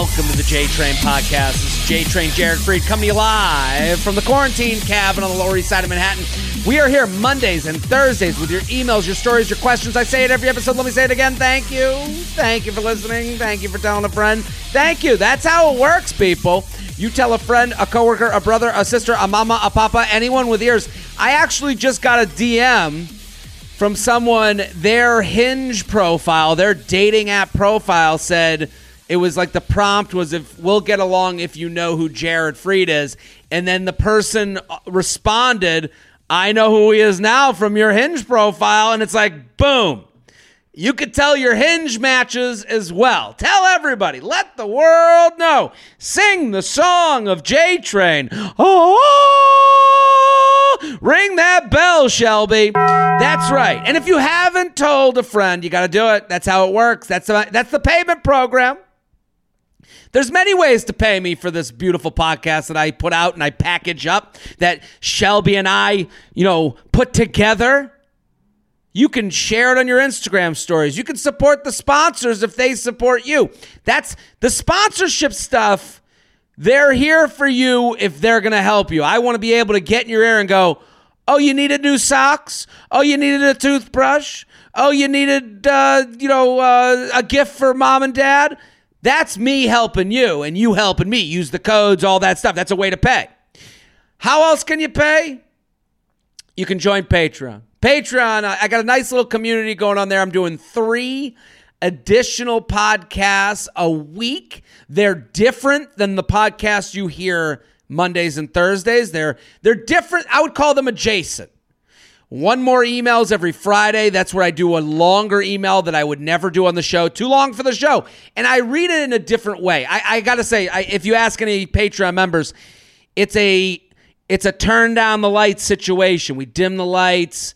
welcome to the J Train podcast. This is J Train Jared Freid coming to you live from the quarantine cabin on the Lower East Side of Manhattan. We are here Mondays and Thursdays with your emails, your stories, your questions. I say it every episode. Let me say it again. Thank you. Thank you for listening. Thank you for telling a friend. Thank you. That's how it works, people. You tell a friend, a coworker, a brother, a sister, a mama, a papa, anyone with ears. I actually just got a DM from someone, their hinge profile, their dating app profile said it was like the prompt was if we'll get along if you know who Jared Freid is. And then the person uh, responded, I know who he is now from your hinge profile. And it's like, boom. You could tell your hinge matches as well. Tell everybody. Let the world know. Sing the song of J Train. Oh, ring that bell, Shelby. That's right. And if you haven't told a friend, you got to do it. That's how it works. That's the, that's the payment program. There's many ways to pay me for this beautiful podcast that I put out and I package up that Shelby and I, you know, put together. You can share it on your Instagram stories. You can support the sponsors if they support you. That's the sponsorship stuff. They're here for you if they're going to help you. I want to be able to get in your ear and go, "Oh, you needed new socks? Oh, you needed a toothbrush? Oh, you needed uh, you know, uh, a gift for mom and dad?" That's me helping you and you helping me. Use the codes, all that stuff. That's a way to pay. How else can you pay? You can join Patreon. Patreon, I got a nice little community going on there. I'm doing three additional podcasts a week. They're different than the podcasts you hear Mondays and Thursdays. They're they're different. I would call them adjacent. One more emails every Friday. That's where I do a longer email that I would never do on the show. Too long for the show. And I read it in a different way. I, I got to say, I, if you ask any Patreon members, it's a it's a turn down the lights situation. We dim the lights.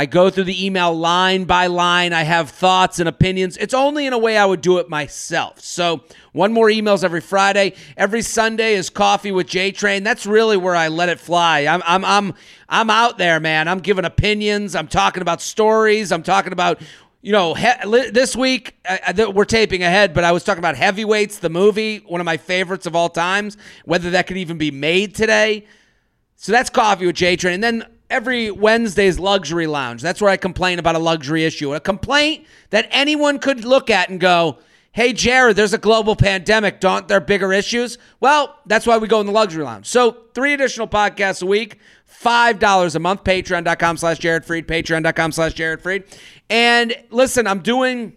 I go through the email line by line. I have thoughts and opinions. It's only in a way I would do it myself. So, one more emails every Friday. Every Sunday is coffee with J Train. That's really where I let it fly. I'm I'm I'm I'm out there, man. I'm giving opinions. I'm talking about stories. I'm talking about you know, he- this week we're taping ahead, but I was talking about Heavyweights, the movie, one of my favorites of all times. Whether that could even be made today. So that's coffee with J Train, and then every Wednesday's luxury lounge. That's where I complain about a luxury issue, a complaint that anyone could look at and go, "Hey, Jared, there's a global pandemic. Don't there bigger issues?" Well, that's why we go in the luxury lounge. So three additional podcasts a week, five dollars a month. Patreon.com slash Jared Freid. Patreon.com slash Jared Freid. And listen, I'm doing.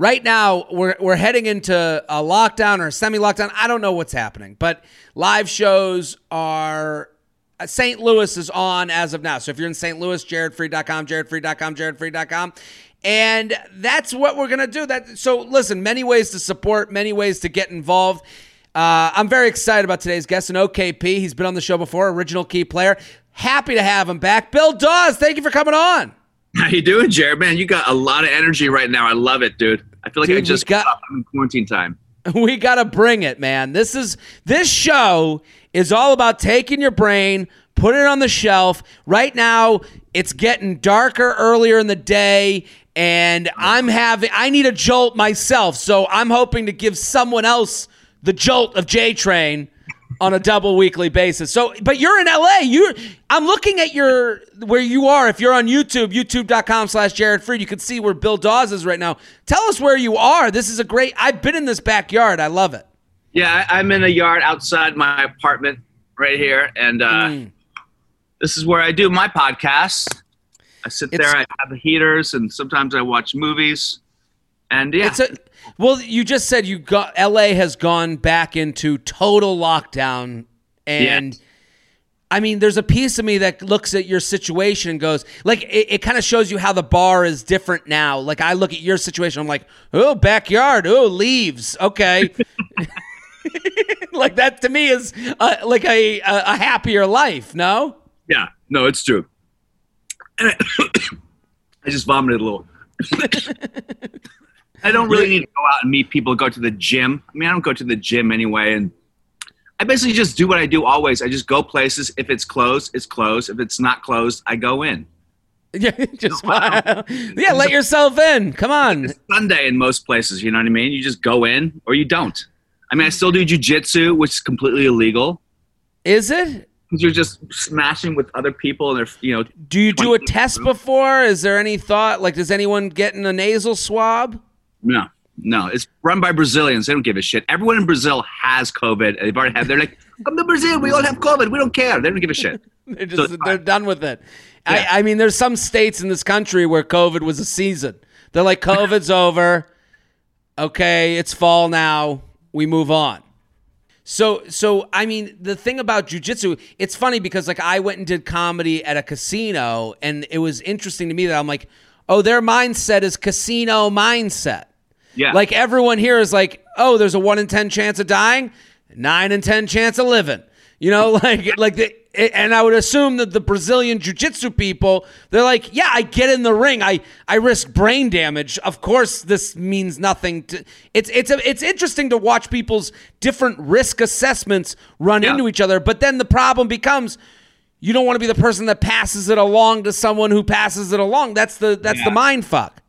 Right now, we're, we're heading into a lockdown or a semi lockdown. I don't know what's happening, but live shows are St. Louis is on as of now. So if you're in St. Louis, jaredfreid.com, jaredfreid.com, jaredfreid.com. And that's what we're going to do. That so listen, many ways to support, many ways to get involved. Uh, I'm very excited about today's guest, an OKP. He's been on the show before, original key player. Happy to have him back. Bill Dawes, thank you for coming on. How you doing, Jared? Man, you got a lot of energy right now. I love it, dude. I feel like Dude, I just got- in quarantine time. we got to bring it, man. This is this show is all about taking your brain, put it on the shelf. Right now, it's getting darker earlier in the day and I'm having I need a jolt myself. So I'm hoping to give someone else the jolt of J Train on a double weekly basis. So, but you're in LA. You, I'm looking at your where you are. If you're on YouTube, YouTube.com/slash Jared Freid, you can see where Bill Dawes is right now. Tell us where you are. This is a great. I've been in this backyard. I love it. Yeah, I, I'm in a yard outside my apartment right here, and uh, Mm. this is where I do my podcast. I sit It's- there, I have the heaters, and sometimes I watch movies. And yeah, It's a well. You just said you got LA has gone back into total lockdown, and Yes. I mean, there's a piece of me that looks at your situation and goes, like, it, it kind of shows you how the bar is different now. Like, I look at your situation, I'm like, oh, backyard, oh, leaves, okay. like that to me is uh, like a, a a happier life. No, yeah, no, it's true. And I, I just vomited a little. I don't really need to go out and meet people, go to the gym. I mean, I don't go to the gym anyway, and I basically just do what I do always. I just go places. If it's closed, it's closed. If it's not closed, I go in. Yeah, just wow. yeah, let yourself in. Come on. It's Sunday in most places, you know what I mean? You just go in or you don't. I mean, I still do jujitsu, which is completely illegal Is it? because you're just smashing with other people and they're, you know, Do you do a 20 test before? Is there any thought? Like, does anyone get in a nasal swab? no, no. It's run by Brazilians. They don't give a shit. Everyone in Brazil has COVID. They've already had. They're like, come to Brazil. We all have COVID. We don't care. They don't give a shit. They're just it's they're done with it. Yeah. I, I mean, there's some states in this country where COVID was a season. They're like, COVID's over. Okay, it's fall now. We move on. So, so I mean, the thing about jujitsu, it's funny because like I went and did comedy at a casino, and it was interesting to me that I'm like, oh, their mindset is casino mindset. Yeah. Like everyone here is like, oh, there's a one in ten chance of dying, nine in ten chance of living. You know, like like the and I would assume that the Brazilian jiu-jitsu people, they're like, yeah, I get in the ring, I I risk brain damage. Of course, this means nothing. To, it's it's a, it's interesting to watch people's different risk assessments run Yeah. into each other. But then the problem becomes. You don't want to be the person that passes it along to someone who passes it along. That's the that's the mind fuck.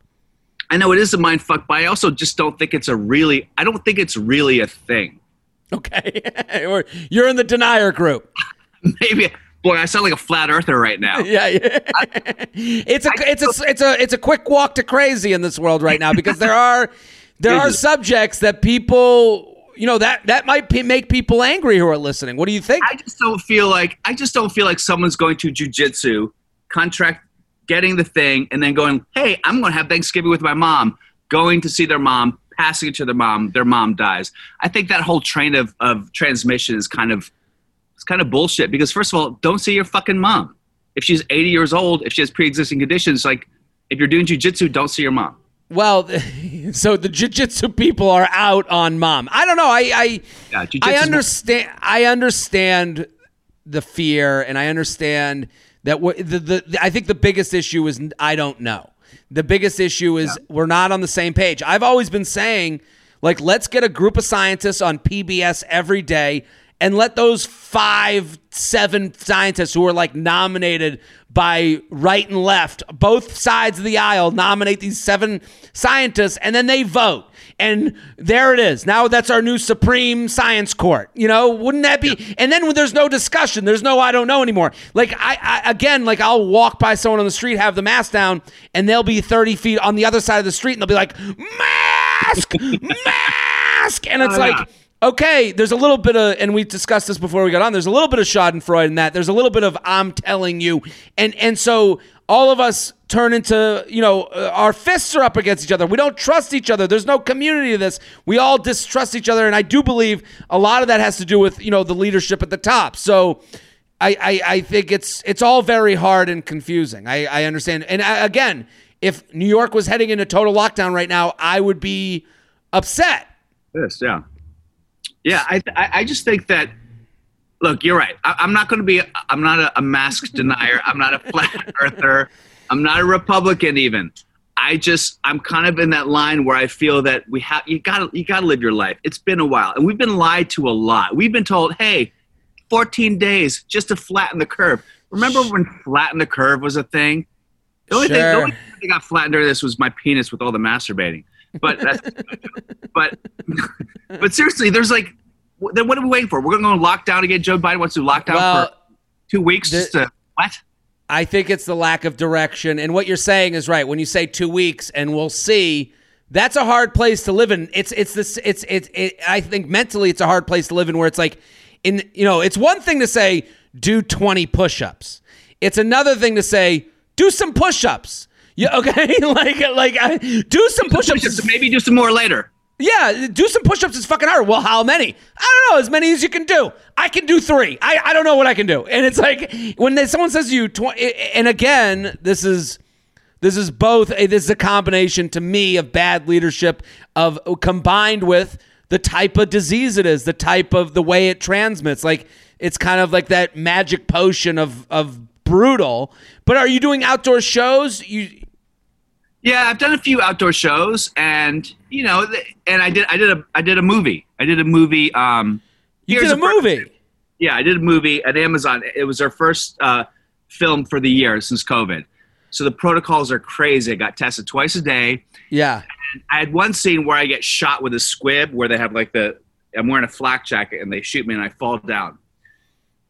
I know it is a mind fuck, but I also just don't think it's a really. I don't think it's really a thing. Okay. Or You're in the denier group. Maybe, boy, I sound like a flat earther right now. Yeah. yeah. it's a it's a it's a it's a quick walk to crazy in this world right now because there are there are subjects that people you know that that might pe- make people angry who are listening. What do you think? I just don't feel like I just don't feel like someone's going to jujitsu, contract, getting the thing, and then going, "Hey, I'm going to have Thanksgiving with my mom." Going to see their mom, passing it to their mom, their mom dies. I think that whole train of, of transmission is kind of it's kind of bullshit. Because first of all, don't see your fucking mom. If she's 80 years old, if she has pre-existing conditions, like if you're doing jujitsu, don't see your mom. well, so the jiu-jitsu people are out on mom. I don't know. I I Yeah, I more- understand. I understand the fear, and I understand that w- the, the I think the biggest issue is I don't know. The biggest issue is we're not on the same page. I've always been saying, like, let's get a group of scientists on PBS every day. And let those five, seven scientists who are like nominated by right and left, both sides of the aisle, nominate these seven scientists, and then they vote and there it is. Now that's our new Supreme Science Court. You know, wouldn't that be? And then when there's no discussion, there's no I don't know anymore. Like I, I again, like I'll walk by someone on the street, have the mask down, and they'll be 30 feet on the other side of the street, and they'll be like, mask, mask, and it's Oh, like. yeah. Okay, there's a little bit of, and we discussed this before we got on. There's a little bit of Schadenfreude in that. There's a little bit of I'm telling you, and and so all of us turn into, you know, uh, our fists are up against each other. We don't trust each other. There's no community to this. We all distrust each other, and I do believe a lot of that has to do with you know the leadership at the top. So. I, I, I think it's it's all very hard and confusing. I, I understand. And I, again, if New York was heading into total lockdown right now, I would be upset. This, yeah, yeah. I, I just think that. Look, you're right. I, I'm not going to be. I'm not a, a mask denier. I'm not a flat earther. I'm not a Republican even. I just I'm kind of in that line where I feel that we have you got to you got to live your life. It's been a while, and we've been lied to a lot. We've been told, hey, 14 days just to flatten the curve. Remember when flatten the curve was a thing? The only thing, the only thing that got flattened during this was my penis with all the masturbating. But that's, but but seriously, there's like, wh- then what are we waiting for? We're going to go lockdown again. Joe Biden wants to lock down Well, for two weeks the- just to what? I think it's the lack of direction. And what you're saying is right. When you say two weeks and we'll see, that's a hard place to live in. It's it's this it's it's it, I think mentally it's a hard place to live in where it's like in you know, it's one thing to say do 20 push-ups. It's another thing to say do some push-ups. Yeah, okay? like like I, do some. Push-ups, maybe do some more later. Yeah, do some push-ups is fucking hard. Well, how many? I don't know. As many as you can do. I can do three. I, I don't know what I can do. And it's like when they, someone says to you, tw- and again, this is this is both. A, this is a combination to me of bad leadership of combined with the type of disease it is, the type of the way it transmits. Like it's kind of like that magic potion of of brutal. But are you doing outdoor shows? You Yeah, I've done a few outdoor shows, and you know, and I did, I did a, I did a movie. I did a movie. Um, you did a movie. yeah, I did a movie at Amazon. It was our first uh, film for the year since COVID. So the protocols are crazy. I got tested twice a day. Yeah. I had one scene where I get shot with a squib where they have like the I'm wearing a flak jacket and they shoot me and I fall down.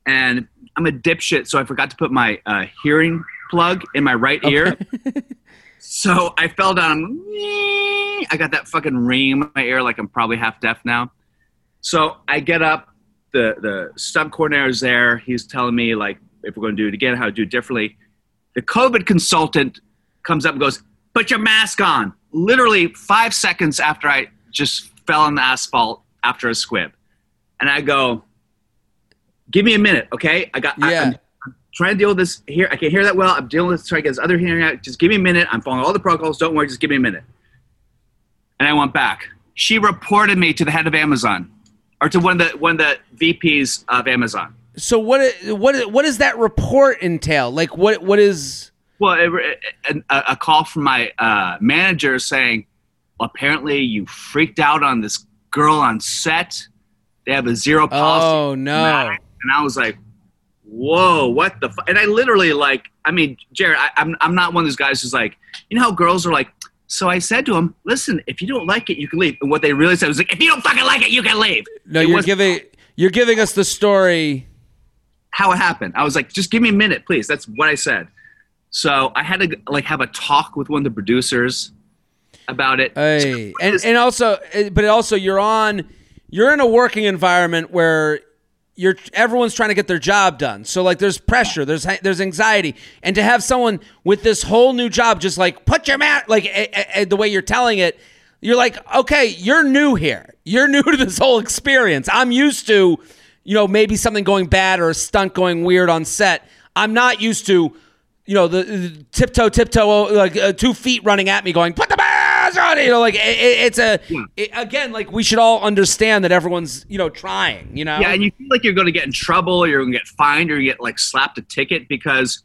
And I'm a dipshit, so I forgot to put my uh, hearing plug in my right ear. so I fell down. I got that fucking ring in my ear, like I'm probably half deaf now. So I get up. The the stunt coordinator is there. He's telling me like if we're going to do it again, how to do it differently. The COVID consultant comes up and goes, "Put your mask on." Literally five seconds after I just fell on the asphalt after a squib, and I go, "Give me a minute, okay? I got. Yeah. I'm trying to deal with this here. I can't hear that well. I'm dealing with trying to get this other hearing out. Just give me a minute. I'm following all the protocols. Don't worry. Just give me a minute." And I went back. She reported me to the head of Amazon, or to one of the one of the VPs of Amazon. So what what what does that report entail? Like what what is Well, it, it- a, a call from my uh, manager saying, well, apparently you freaked out on this girl on set. They have a zero policy. Oh no. And I was like, whoa, what the? Fu-? And I literally like, I mean, Jared, I, I'm I'm not one of those guys who's like, you know how girls are like. So I said to him, listen, if you don't like it, you can leave. And what they really said was like, if you don't fucking like it, you can leave. No, It you're was giving you're giving us the story. how it happened. I was like, just give me a minute, please. That's what I said. So I had to like have a talk with one of the producers about it. Hey, and and also, eh, but also you're on, you're in a working environment where you're everyone's trying to get their job done. So like, there's pressure, there's there's anxiety, and to have someone with this whole new job just like put your mat like eh, eh, eh, the way you're telling it, you're like, okay, you're new here, you're new to this whole experience. I'm used to, you know, maybe something going bad or a stunt going weird on set. I'm not used to you know, the, the tiptoe, tiptoe, like uh, two feet running at me, going, "Put the on!" You know, like it, it- it's a it- again, like we should all understand that everyone's you know trying. You know, yeah, and you feel like you're going to get in trouble, or you're going to get fined, or you get like slapped a ticket because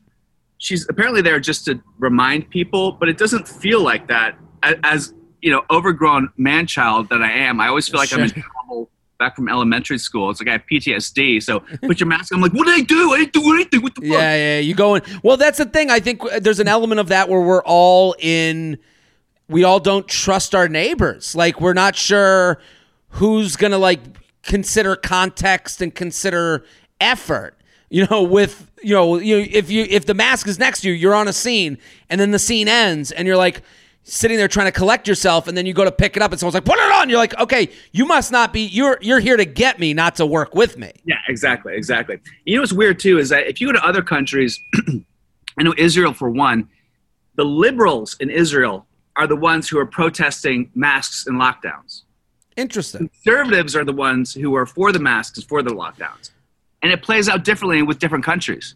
she's apparently there just to remind people, but it doesn't feel like that. As you know, overgrown man child that I am, I always feel like I'm in trouble. Back from elementary school, it's like I have PTSD. So put your mask. on. I'm like, what did I do? I didn't do anything. What the fuck? yeah, yeah. You going? Well, that's the thing. I think there's an element of that where we're all in. We all don't trust our neighbors. Like we're not sure who's gonna like consider context and consider effort. You know, with you know, you if you if the mask is next to you, you're on a scene, and then the scene ends, and you're like sitting there trying to collect yourself, and then you go to pick it up, and someone's like, "Put it on." You're like, "Okay, you must not be. You're you're here to get me, not to work with me." Yeah, exactly, exactly. You know what's weird too is that if you go to other countries, I know Israel for one, the liberals in Israel are the ones who are protesting masks and lockdowns. Interesting. Conservatives are the ones who are for the masks and for the lockdowns. And it plays out differently with different countries.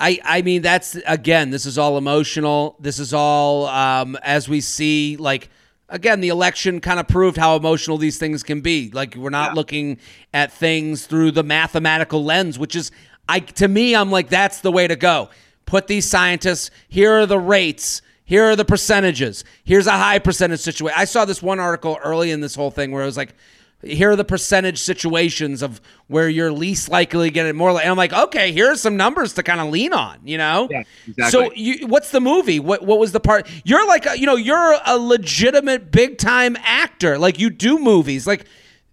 I, I mean that's again this is all emotional this is all um, as we see like again the election kind of proved how emotional these things can be like we're not Yeah. looking at things through the mathematical lens which is I to me I'm like that's the way to go put these scientists here are the rates here are the percentages here's a high percentage situation I saw this one article early in this whole thing where it was like here are the percentage situations of where you're least likely to get it more like and I'm like, okay, here are some numbers to kind of lean on, you know? Yeah, exactly. So you what's the movie? What what was the part you're like a, you know, you're a legitimate big time actor. Like you do movies. Like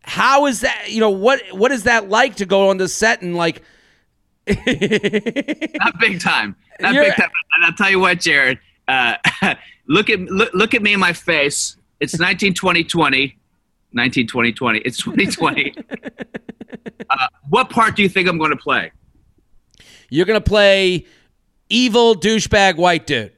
how is that you know, what what is that like to go on the set and like Not big time. Not big time. And I'll tell you what, Jared. Uh, look at look, look at me in my face. It's 19, 20, 20. 19, 20, 20. It's 2020. uh, what part do you think I'm going to play? you're gonna play evil douchebag white dude.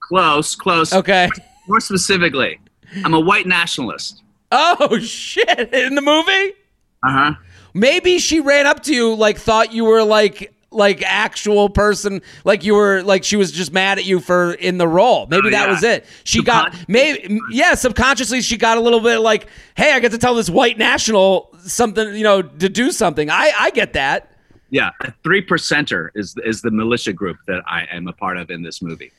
Close, close. Okay. More specifically, I'm a white nationalist. Oh shit. In the movie? Uh huh. Maybe she ran up to you like thought you were like like actual person like you were like she was just mad at you for in the role. Maybe Oh, that yeah. was it. She got maybe yeah, subconsciously she got a little bit like, "Hey, I get to tell this white national something, you know, to do something." I I get that. Yeah, a three percenter is is the militia group that I am a part of in this movie,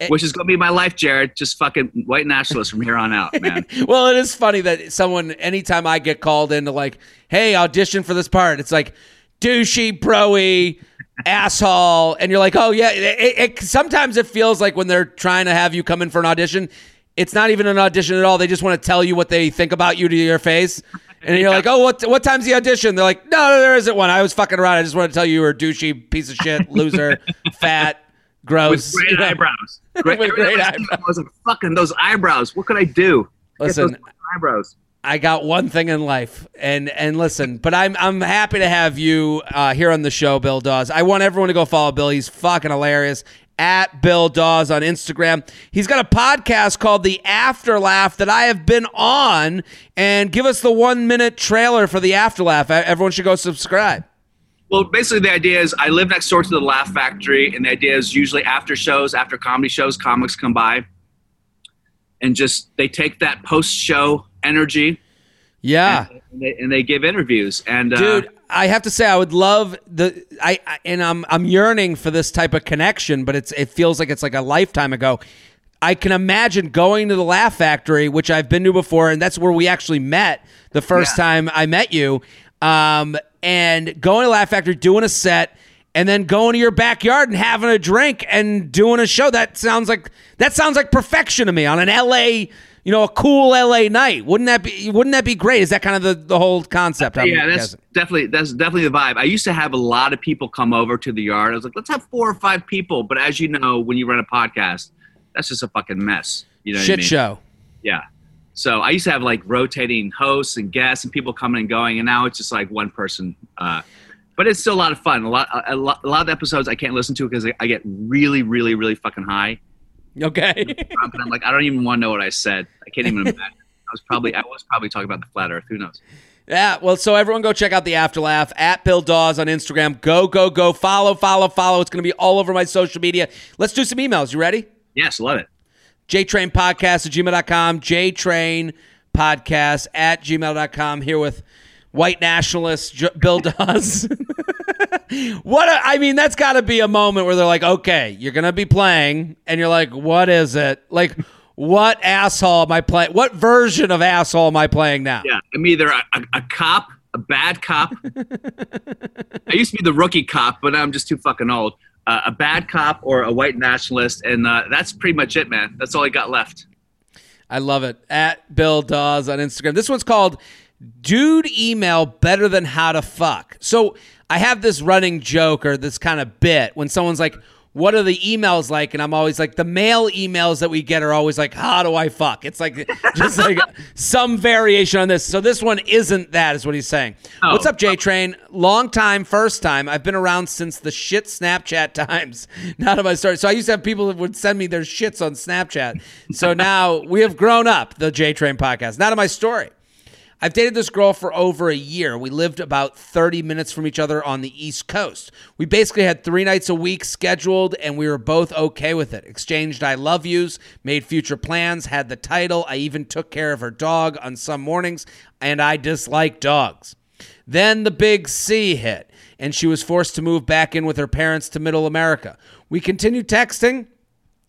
Eh. which is going to be my life, Jared. Just fucking white nationalist from here on out, man. Well, it is funny that someone anytime I get called into like, "Hey, audition for this part." It's like douchey, broy, asshole, and you're like, oh yeah. It, it, sometimes it feels like when they're trying to have you come in for an audition, it's not even an audition at all. They just want to tell you what they think about you to your face. And you're like, oh, what what time's the audition? They're like, no, no, there isn't one. I was fucking around. I just want to tell you you were a douchey piece of shit, loser, fat, gross. With great eyebrows. Great, With great eyebrows. I was like, fucking those eyebrows. What could I do? Listen, those eyebrows. I got one thing in life, and and listen, but I'm I'm happy to have you uh, here on the show, Bill Dawes. I want everyone to go follow Bill. He's fucking hilarious. At Bill Dawes on Instagram. He's got a podcast called The After Laugh that I have been on, and give us the one minute trailer for The After Laugh. Everyone should go subscribe. Well, basically, the idea is I live next door to the Laugh Factory, and the idea is usually after shows, after comedy shows, comics come by and just they take that post show energy. Yeah, and, they, and they give interviews. And uh, dude, I have to say, I would love the I, I and I'm I'm yearning for this type of connection, but it's it feels like it's like a lifetime ago. I can imagine going to the Laugh Factory, which I've been to before, and that's where we actually met the first yeah. time I met you. Um, and going to Laugh Factory, doing a set, and then going to your backyard and having a drink and doing a show. That sounds like that sounds like perfection to me on an LA, you know, a cool LA night. Wouldn't that be wouldn't that be great? Is that kind of the, the whole concept? I'm yeah, that's guessing. definitely that's definitely the vibe. I used to have a lot of people come over to the yard. I was like, let's have four or five people. But as you know, when you run a podcast, that's just a fucking mess. You know, shit I mean? show. Yeah. So I used to have like rotating hosts and guests and people coming and going, and now it's just like one person. Uh, but it's still a lot of fun. A lot, a lot, a lot of episodes I can't listen to because I get really, really, really fucking high. Okay. I'm like, I don't even want to know what I said. I can't even imagine. I was probably, I was probably talking about the flat Earth. Who knows? Yeah, well, so everyone go check out the Afterlaugh at Bill Dawes on Instagram. Go, go, go. Follow, follow, follow. It's going to be all over my social media. Let's do some emails. You ready? Yes, love it. JTrain Podcast at gmail.com. JTrain Podcast at gmail.com. Here with white nationalist J- Bill Dawes. what a, I mean, that's got to be a moment where they're like, okay, you're gonna be playing, and you're like, what is it? Like, what asshole am I playing? What version of asshole am I playing now? Yeah, I'm either a, a, a cop, a bad cop. I used to be the rookie cop, but I'm just too fucking old. Uh, a bad cop or a white nationalist, and uh, that's pretty much it, man. That's all I got left. I love it. At Bill Dawes on Instagram. This one's called dude email better than how to fuck. So I have this running joke or this kind of bit when someone's like, what are the emails like? And I'm always like, the mail emails that we get are always like, how do I fuck? It's like just like some variation on this. So this one isn't that, is what he's saying. Oh. What's up, J Train? Long time, first time. I've been around since the shit Snapchat times. Not of my story. So I used to have people that would send me their shits on Snapchat. So now we have grown up, the J Train podcast. Not of my story. I've dated this girl for over a year. We lived about 30 minutes from each other on the East Coast. We basically had three nights a week scheduled, and we were both okay with it. Exchanged I love yous, made future plans, had the title. I even took care of her dog on some mornings, and I dislike dogs. Then the big C hit, and she was forced to move back in with her parents to middle America. We continued texting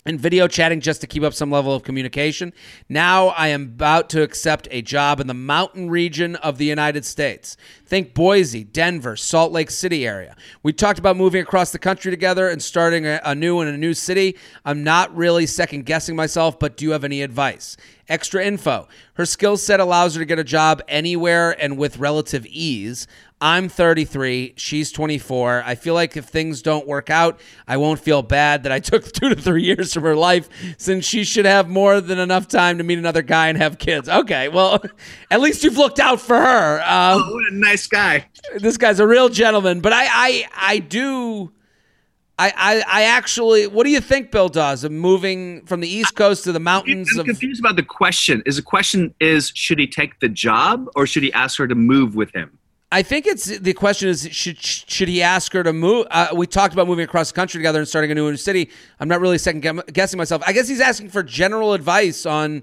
and video chatting just to keep up some level of communication. Now I am about to accept a job in the mountain region of the United States. Think Boise, Denver, Salt Lake City area. We talked about moving across the country together and starting a, new in a new city. I'm not really second guessing myself, but do you have any advice? Extra info. Her skill set allows her to get a job anywhere and with relative ease. I'm 33. She's 24. I feel like if things don't work out, I won't feel bad that I took two to three years from her life since she should have more than enough time to meet another guy and have kids. Okay, well, at least you've looked out for her. Um, oh, what a nice guy. This guy's a real gentleman. But I, I, I do. I, I, I actually, what do you think Bill Dawes of moving from the East Coast to the mountains? I'm of, confused about the question. Is the question is should he take the job or should he ask her to move with him? I think it's the question is should should he ask her to move? Uh, we talked about moving across the country together and starting a new city. I'm not really second guessing myself. I guess he's asking for general advice on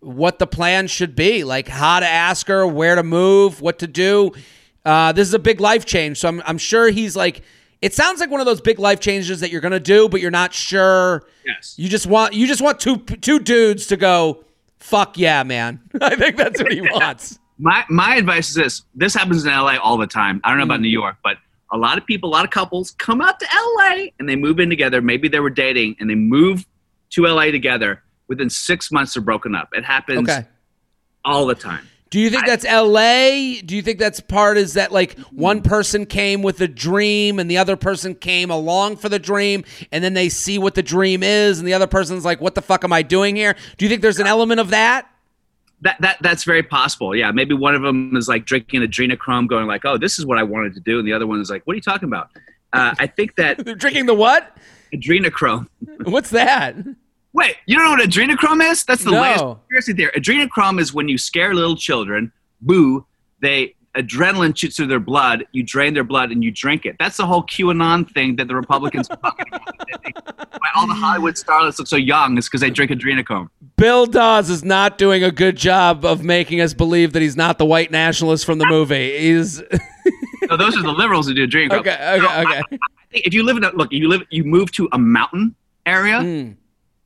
what the plan should be, like how to ask her, where to move, what to do. Uh, this is a big life change, so I'm I'm sure he's like. It sounds like one of those big life changes that you're gonna do, but you're not sure. Yes. You just want you just want two two dudes to go. Fuck yeah, man! I think that's what he wants my my advice is this: this happens in LA all the time. I don't know about mm. New York, but a lot of people, a lot of couples come out to LA and they move in together. Maybe they were dating and they move to LA together. Within six months, they're broken up. It happens Okay. all the time. Do you think that's LA? Do you think that's part is that like one person came with a dream and the other person came along for the dream and then they see what the dream is and the other person's like, what the fuck am I doing here? Do you think there's an element of that? That, that that's very possible. Yeah, maybe one of them is like drinking adrenochrome, going like, "Oh, this is what I wanted to do," and the other one is like, "What are you talking about?" Uh, I think that They're drinking the what? adrenochrome. What's that? Wait, you don't know what adrenochrome is? That's the No. latest conspiracy theory. Adrenochrome is when you scare little children. Boo! They adrenaline shoots through their blood. You drain their blood and you drink it. That's the whole QAnon thing that the Republicans are talking about. Why all the Hollywood starlets look so young is because they drink adrenochrome. Bill Dawes is not doing a good job of making us believe that he's not the white nationalist from the movie. He's No, those are the liberals who do adrenochrome. okay, okay, I- okay. I think if you live in a look, you live, you move to a mountain area. Mm.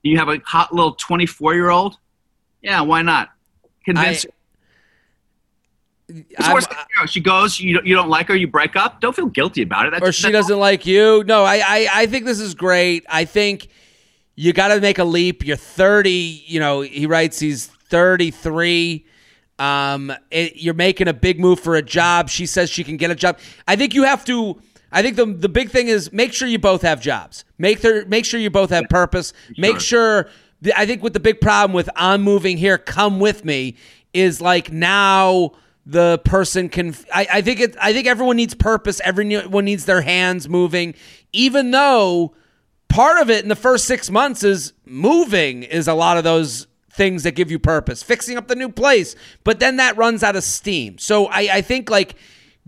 You have a hot little twenty-four-year-old. Yeah, why not? Convince. I- her. It's I'm- worse than, you know, she goes. You don't, you don't like her. You break up. Don't feel guilty about it. That's, or she doesn't like you. No, I, I, I think this is great. I think you got to make a leap. You're 30. You know, he writes he's 33. Um, it, you're making a big move for a job. She says she can get a job. I think you have to. I think the the big thing is make sure you both have jobs. Make their make sure you both have purpose. Make sure. I think with the big problem with I'm moving here, come with me is like now the person can I, I think it I think everyone needs purpose. Everyone needs their hands moving. Even though part of it in the first six months is moving is a lot of those things that give you purpose. Fixing up the new place but then that runs out of steam. So I, I think like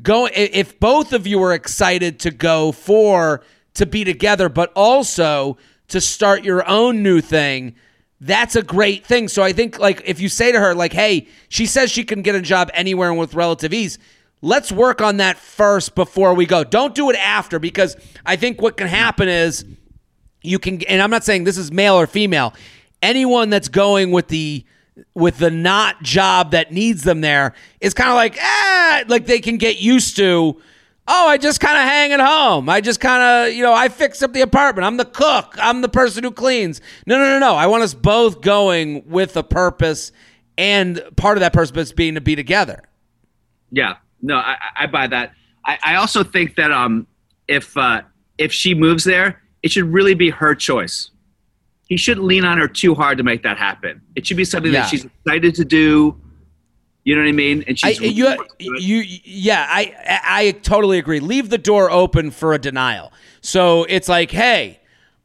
go if both of you are excited to go for to be together but also to start your own new thing that's a great thing. So I think like if you say to her like, "Hey, she says she can get a job anywhere and with relative ease." Let's work on that first before we go. Don't do it after because I think what can happen is you can and I'm not saying this is male or female. Anyone that's going with the with the not job that needs them there is kind of like, ah, like they can get used to oh, I just kind of hang at home. I just kind of, you know, I fix up the apartment. I'm the cook. I'm the person who cleans. No, no, no, no. I want us both going with a purpose, and part of that purpose being to be together. Yeah, no, I, I- buy that. I, I also think that um, if uh, if she moves there, it should really be her choice. He shouldn't lean on her too hard to make that happen. It should be something Yeah. that she's excited to do. You know what I mean? And I, she's you, you, yeah, I, I I totally agree. Leave the door open for a denial. So it's like, hey,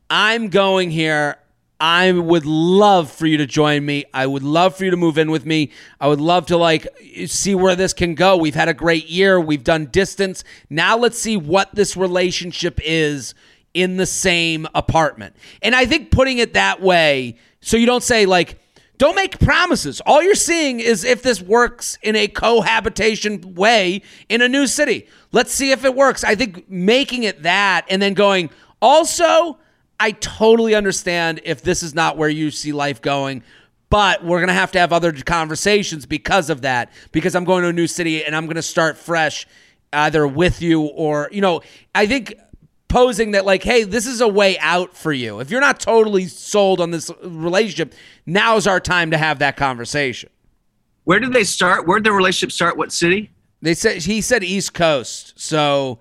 I'm going here. I would love for you to join me. I would love for you to move in with me. I would love to like see where this can go. We've had a great year. We've done distance. Now let's see what this relationship is in the same apartment. And I think putting it that way, so you don't say like, don't make promises. All you're seeing is if this works in a cohabitation way in a new city. Let's see if it works. I think making it that and then going, also, I totally understand if this is not where you see life going, but we're going to have to have other conversations because of that, because I'm going to a new city and I'm going to start fresh either with you or, you know, I think posing that like hey this is a way out for you. If you're not totally sold on this relationship now's our time to have that conversation. Where did they start? Where did the relationship start? What city? they said he said east coast. So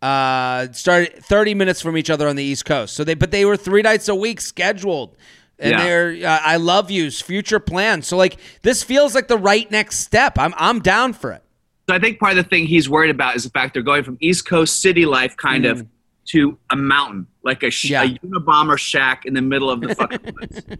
uh started 30 minutes from each other on the east coast. So they but they were three nights a week scheduled. And Yeah. they're uh, i love yous future plans. So like this feels like the right next step. I'm i'm down for it. So I think part of the thing he's worried about is the fact they're going from East Coast city life kind of to a mountain, like a, sh-. Yeah. a Unabomber shack in the middle of the fucking woods.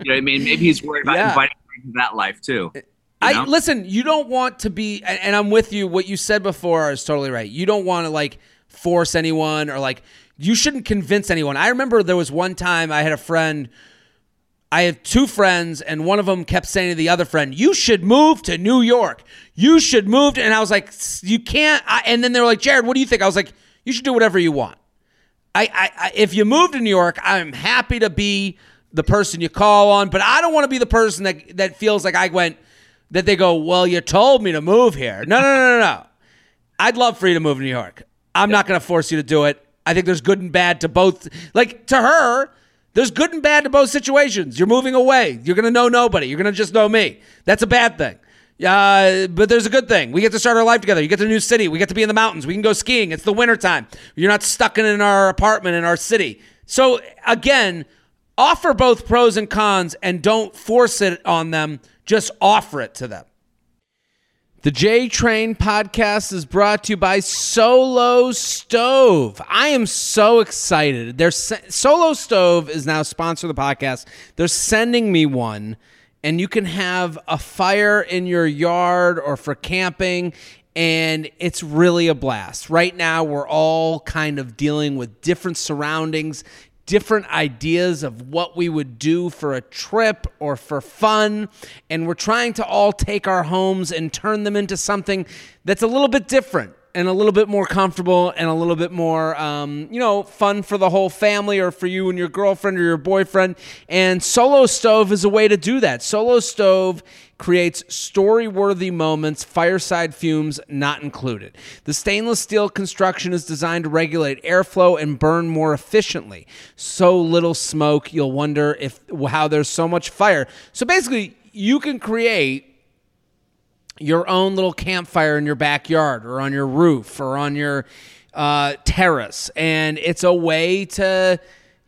You know what I mean? Maybe he's worried about Yeah. inviting that life too. you I listen. You don't want to be, and and I'm with you. What you said before is totally right. You don't want to like force anyone or like you shouldn't convince anyone. I remember there was one time I had a friend. I have two friends, and one of them kept saying to the other friend, "You should move to New York. You should move." To, and I was like, "You can't." I, and then they were like, "Jared, what do you think?" I was like, "You should do whatever you want." I, I, if you move to New York, I'm happy to be the person you call on, but I don't want to be the person that that feels like I went that they go, well, you told me to move here. No, no, no, no, no. I'd love for you to move to New York. I'm not going to force you to do it. I think there's good and bad to both. Like to her, there's good and bad to both situations. You're moving away. You're going to know nobody. You're going to just know me. That's a bad thing. Uh, but there's a good thing. We get to start our life together. You get to a new city. We get to be in the mountains. We can go skiing. It's the wintertime. You're not stuck in in our apartment in our city. So again, offer both pros and cons and don't force it on them. Just offer it to them. The J Train podcast is brought to you by Solo Stove. I am so excited. Their Solo Stove is now sponsor the podcast. They're sending me one and you can have a fire in your yard or for camping and it's really a blast. Right now, we're all kind of dealing with different surroundings, different ideas of what we would do for a trip or for fun. And we're trying to all take our homes and turn them into something that's a little bit different and a little bit more comfortable and a little bit more, um, you know, fun for the whole family or for you and your girlfriend or your boyfriend. And Solo Stove is a way to do that. Solo Stove creates story worthy moments, fireside fumes not included. The stainless steel construction is designed to regulate airflow and burn more efficiently. So little smoke, you'll wonder if how there's so much fire. So basically, you can create your own little campfire in your backyard or on your roof or on your uh, terrace. And it's a way to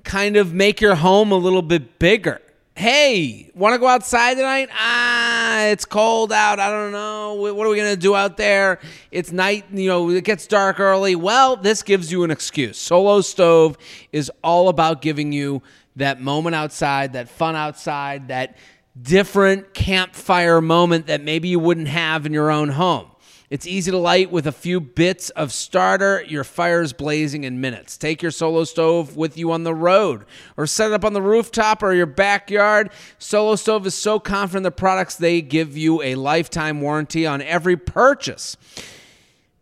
kind of make your home a little bit bigger. Hey, want to go outside tonight? Ah, it's cold out. I don't know. What are we going to do out there? It's night, you know, it gets dark early. Well, this gives you an excuse. Solo Stove is all about giving you that moment outside, that fun outside, that different campfire moment that maybe you wouldn't have in your own home. It's easy to light with a few bits of starter. Your fire's blazing in minutes. Take your solo stove with you on the road or set it up on the rooftop or your backyard. Solo Stove is so confident the products they give you a lifetime warranty on every purchase.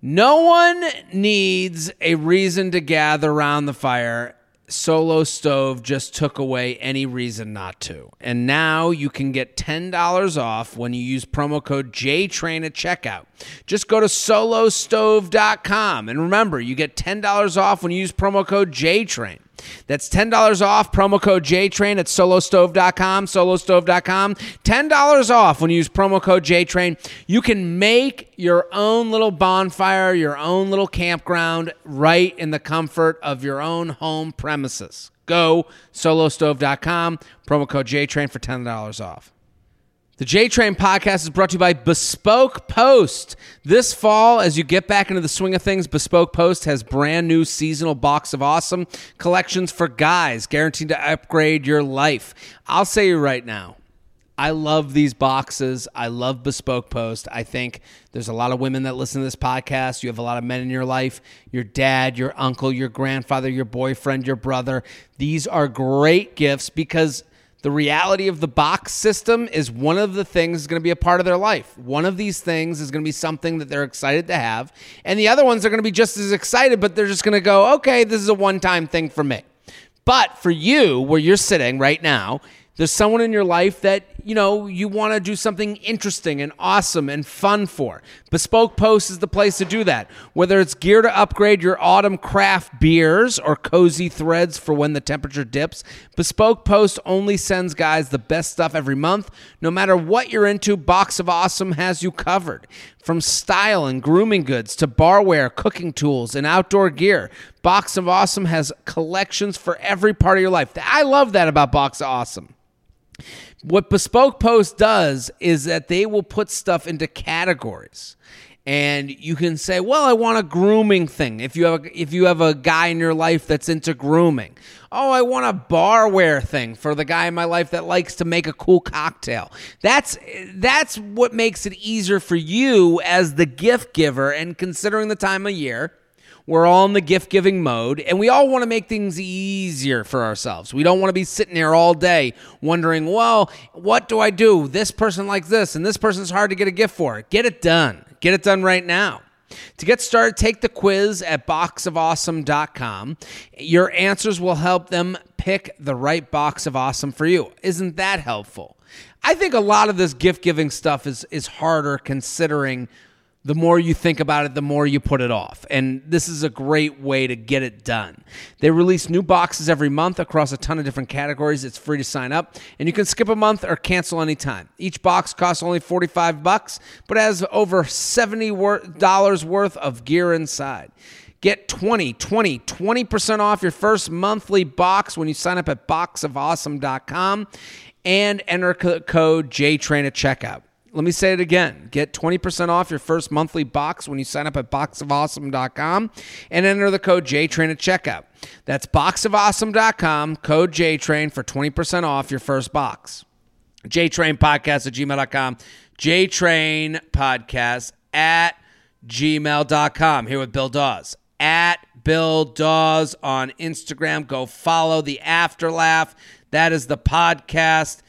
No one needs a reason to gather around the fire Solo Stove just took away any reason not to. And now you can get $10 off when you use promo code JTRAIN at checkout. Just go to solostove.com. And remember, you get $10 off when you use promo code JTRAIN. That's $10 off, promo code JTRAIN at solostove.com, solostove.com. $10 off when you use promo code JTRAIN. You can make your own little bonfire, your own little campground right in the comfort of your own home premises. Go solostove.com, promo code JTRAIN for $10 off. The J Train podcast is brought to you by Bespoke Post. This fall, as you get back into the swing of things, Bespoke Post has brand new seasonal box of awesome collections for guys, guaranteed to upgrade your life. I'll say right now, I love these boxes. I love Bespoke Post. I think there's a lot of women that listen to this podcast. You have a lot of men in your life your dad, your uncle, your grandfather, your boyfriend, your brother. These are great gifts because the reality of the box system is one of the things is going to be a part of their life. One of these things is going to be something that they're excited to have, and the other ones are going to be just as excited, but they're just going to go, okay, this is a one time thing for me. But for you, where you're sitting right now, there's someone in your life that, you know, you want to do something interesting and awesome and fun for. Bespoke Post is the place to do that. Whether it's gear to upgrade your autumn craft beers or cozy threads for when the temperature dips, Bespoke Post only sends guys the best stuff every month. No matter what you're into, Box of Awesome has you covered. From style and grooming goods to barware, cooking tools, and outdoor gear, Box of Awesome has collections for every part of your life. I love that about Box of Awesome. What Bespoke Post does is that they will put stuff into categories. And you can say, "Well, I want a grooming thing." If you have a, if you have a guy in your life that's into grooming, oh, I want a barware thing for the guy in my life that likes to make a cool cocktail. That's that's what makes it easier for you as the gift giver and considering the time of year we're all in the gift giving mode, and we all want to make things easier for ourselves. We don't want to be sitting here all day wondering, well, what do I do? This person likes this, and this person's hard to get a gift for. Get it done. Get it done right now. To get started, take the quiz at boxofawesome.com. Your answers will help them pick the right box of awesome for you. Isn't that helpful? I think a lot of this gift giving stuff is is harder considering the more you think about it, the more you put it off. And this is a great way to get it done. They release new boxes every month across a ton of different categories. It's free to sign up, and you can skip a month or cancel anytime. Each box costs only 45 bucks, but has over $70 worth of gear inside. Get 20, 20, 20% off your first monthly box when you sign up at boxofawesome.com and enter code JTRAIN at checkout. Let me say it again. Get 20% off your first monthly box when you sign up at boxofawesome.com and enter the code JTRAIN at checkout. That's boxofawesome.com, code JTRAIN for 20% off your first box. JTrain Podcast at gmail.com. JTrain Podcast at gmail.com. Here with Bill Dawes. At Bill Dawes on Instagram. Go follow the After Laugh. That is the podcast.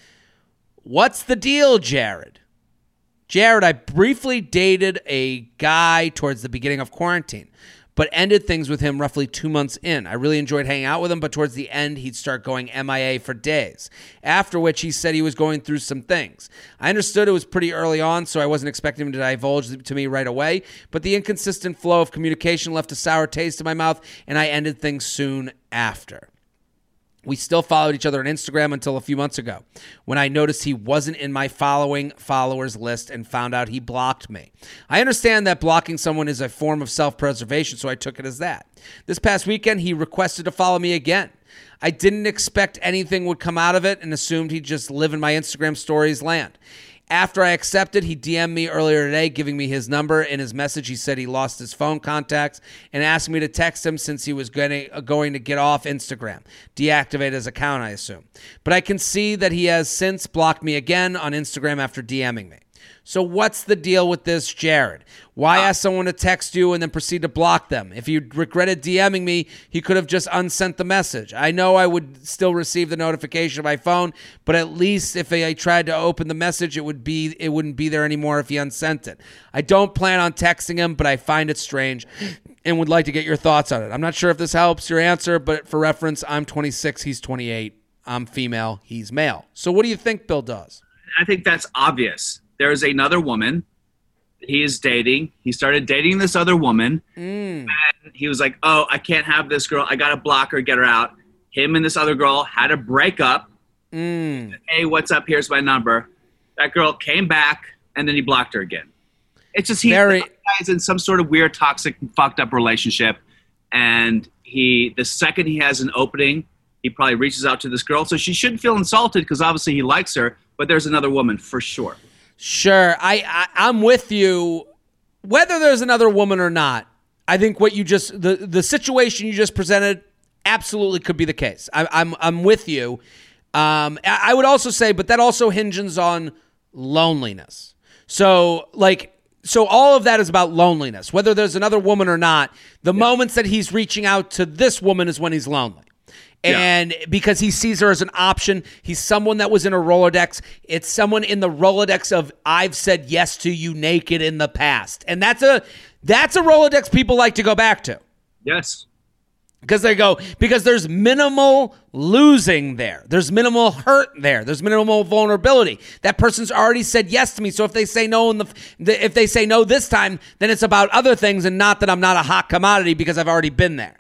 What's the deal, Jared? Jared, I briefly dated a guy towards the beginning of quarantine, but ended things with him roughly two months in. I really enjoyed hanging out with him, but towards the end, he'd start going MIA for days. After which, he said he was going through some things. I understood it was pretty early on, so I wasn't expecting him to divulge to me right away, but the inconsistent flow of communication left a sour taste in my mouth, and I ended things soon after. We still followed each other on Instagram until a few months ago when I noticed he wasn't in my following followers list and found out he blocked me. I understand that blocking someone is a form of self preservation, so I took it as that. This past weekend, he requested to follow me again. I didn't expect anything would come out of it and assumed he'd just live in my Instagram stories land. After I accepted, he DM'd me earlier today, giving me his number. In his message, he said he lost his phone contacts and asked me to text him since he was going to, uh, going to get off Instagram, deactivate his account, I assume. But I can see that he has since blocked me again on Instagram after DMing me. So what's the deal with this, Jared? Why uh, ask someone to text you and then proceed to block them? If you regretted DMing me, he could have just unsent the message. I know I would still receive the notification of my phone, but at least if I tried to open the message, it would be it wouldn't be there anymore if he unsent it. I don't plan on texting him, but I find it strange and would like to get your thoughts on it. I'm not sure if this helps your answer, but for reference, I'm 26, he's 28. I'm female, he's male. So what do you think Bill Dawes? I think that's obvious there's another woman he is dating. He started dating this other woman. Mm. And he was like, Oh, I can't have this girl. I got to block her, get her out. Him and this other girl had a breakup. Mm. Hey, what's up? Here's my number. That girl came back and then he blocked her again. It's just he Very- he's in some sort of weird, toxic, fucked up relationship. And he, the second he has an opening, he probably reaches out to this girl. So she shouldn't feel insulted because obviously he likes her, but there's another woman for sure. Sure, I, I I'm with you. Whether there's another woman or not, I think what you just the the situation you just presented absolutely could be the case. I, I'm I'm with you. Um, I would also say, but that also hinges on loneliness. So like so all of that is about loneliness. Whether there's another woman or not, the yeah. moments that he's reaching out to this woman is when he's lonely and yeah. because he sees her as an option, he's someone that was in a Rolodex. It's someone in the Rolodex of I've said yes to you naked in the past, and that's a that's a Rolodex people like to go back to. Yes, because they go because there's minimal losing there. There's minimal hurt there. There's minimal vulnerability. That person's already said yes to me. So if they say no in the, if they say no this time then it's about other things and not that i'm not a hot commodity because i've already been there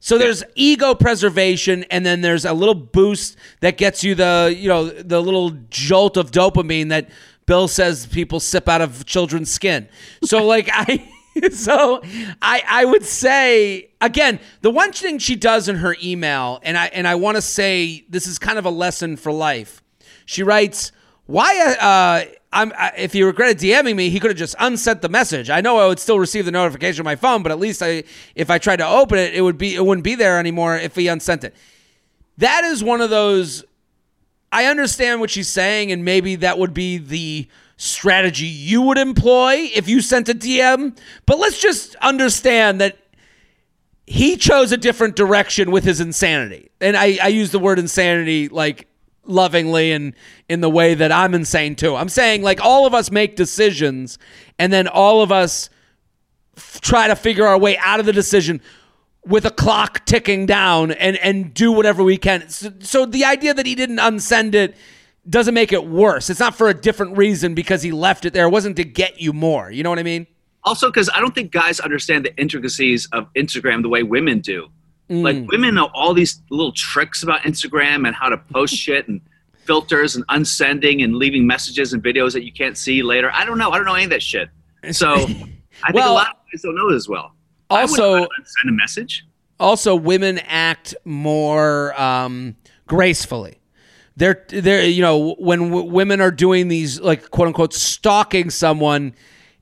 so there's ego preservation, and then there's a little boost that gets you the you know the little jolt of dopamine that Bill says people sip out of children's skin. So like I. so I I would say again the one thing she does in her email and I and I want to say this is kind of a lesson for life. She writes why uh, I'm I, if he regretted DMing me, he could have just unsent the message. I know I would still receive the notification on my phone, but at least I if I tried to open it, it would be it wouldn't be there anymore if he unsent it. That is one of those I understand what she's saying and maybe that would be the strategy you would employ if you sent a DM, but let's just understand that he chose a different direction with his insanity. And I, I use the word insanity like lovingly and in the way that I'm insane too. I'm saying like all of us make decisions and then all of us f- try to figure our way out of the decision with a clock ticking down and and do whatever we can. So, so the idea that he didn't unsend it doesn't make it worse. It's not for a different reason because he left it there. It wasn't to get you more. You know what I mean? Also, because I don't think guys understand the intricacies of Instagram the way women do. Like Mm. women know all these little tricks about Instagram and how to post shit and filters and unsending and leaving messages and videos that you can't see later. I don't know. I don't know any of that shit. So I think Well- a lot of guys don't know it as well. Also- send a message. also women act more um, gracefully. They're they're you know when w- women are doing these like quote unquote stalking someone,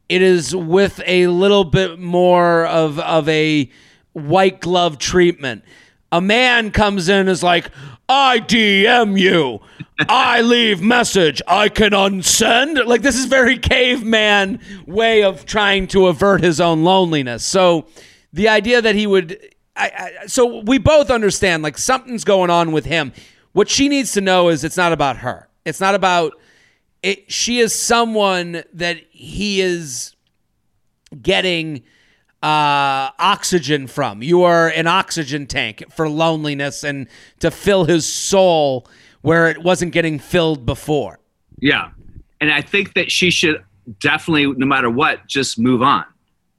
it is with a little bit more of of a white glove treatment. A man comes in is like, I DM you. I leave message. I can unsend. Like this is very caveman way of trying to avert his own loneliness. So the idea that he would I, I so we both understand like something's going on with him. What she needs to know is it's not about her. It's not about it. She is someone that he is getting uh, oxygen from. You are an oxygen tank for loneliness and to fill his soul where it wasn't getting filled before. Yeah. And I think that she should definitely, no matter what, just move on.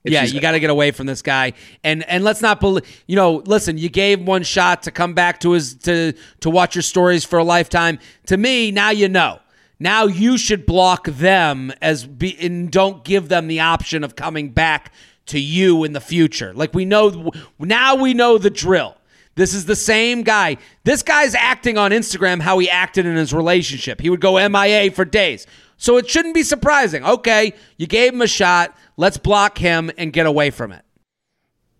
If yeah, you got to get away from this guy, and and let's not believe. You know, listen, you gave one shot to come back to his to to watch your stories for a lifetime. To me, now you know. Now you should block them as be and don't give them the option of coming back to you in the future. Like we know now, we know the drill. This is the same guy. This guy's acting on Instagram how he acted in his relationship. He would go MIA for days. So it shouldn't be surprising. Okay, you gave him a shot. Let's block him and get away from it.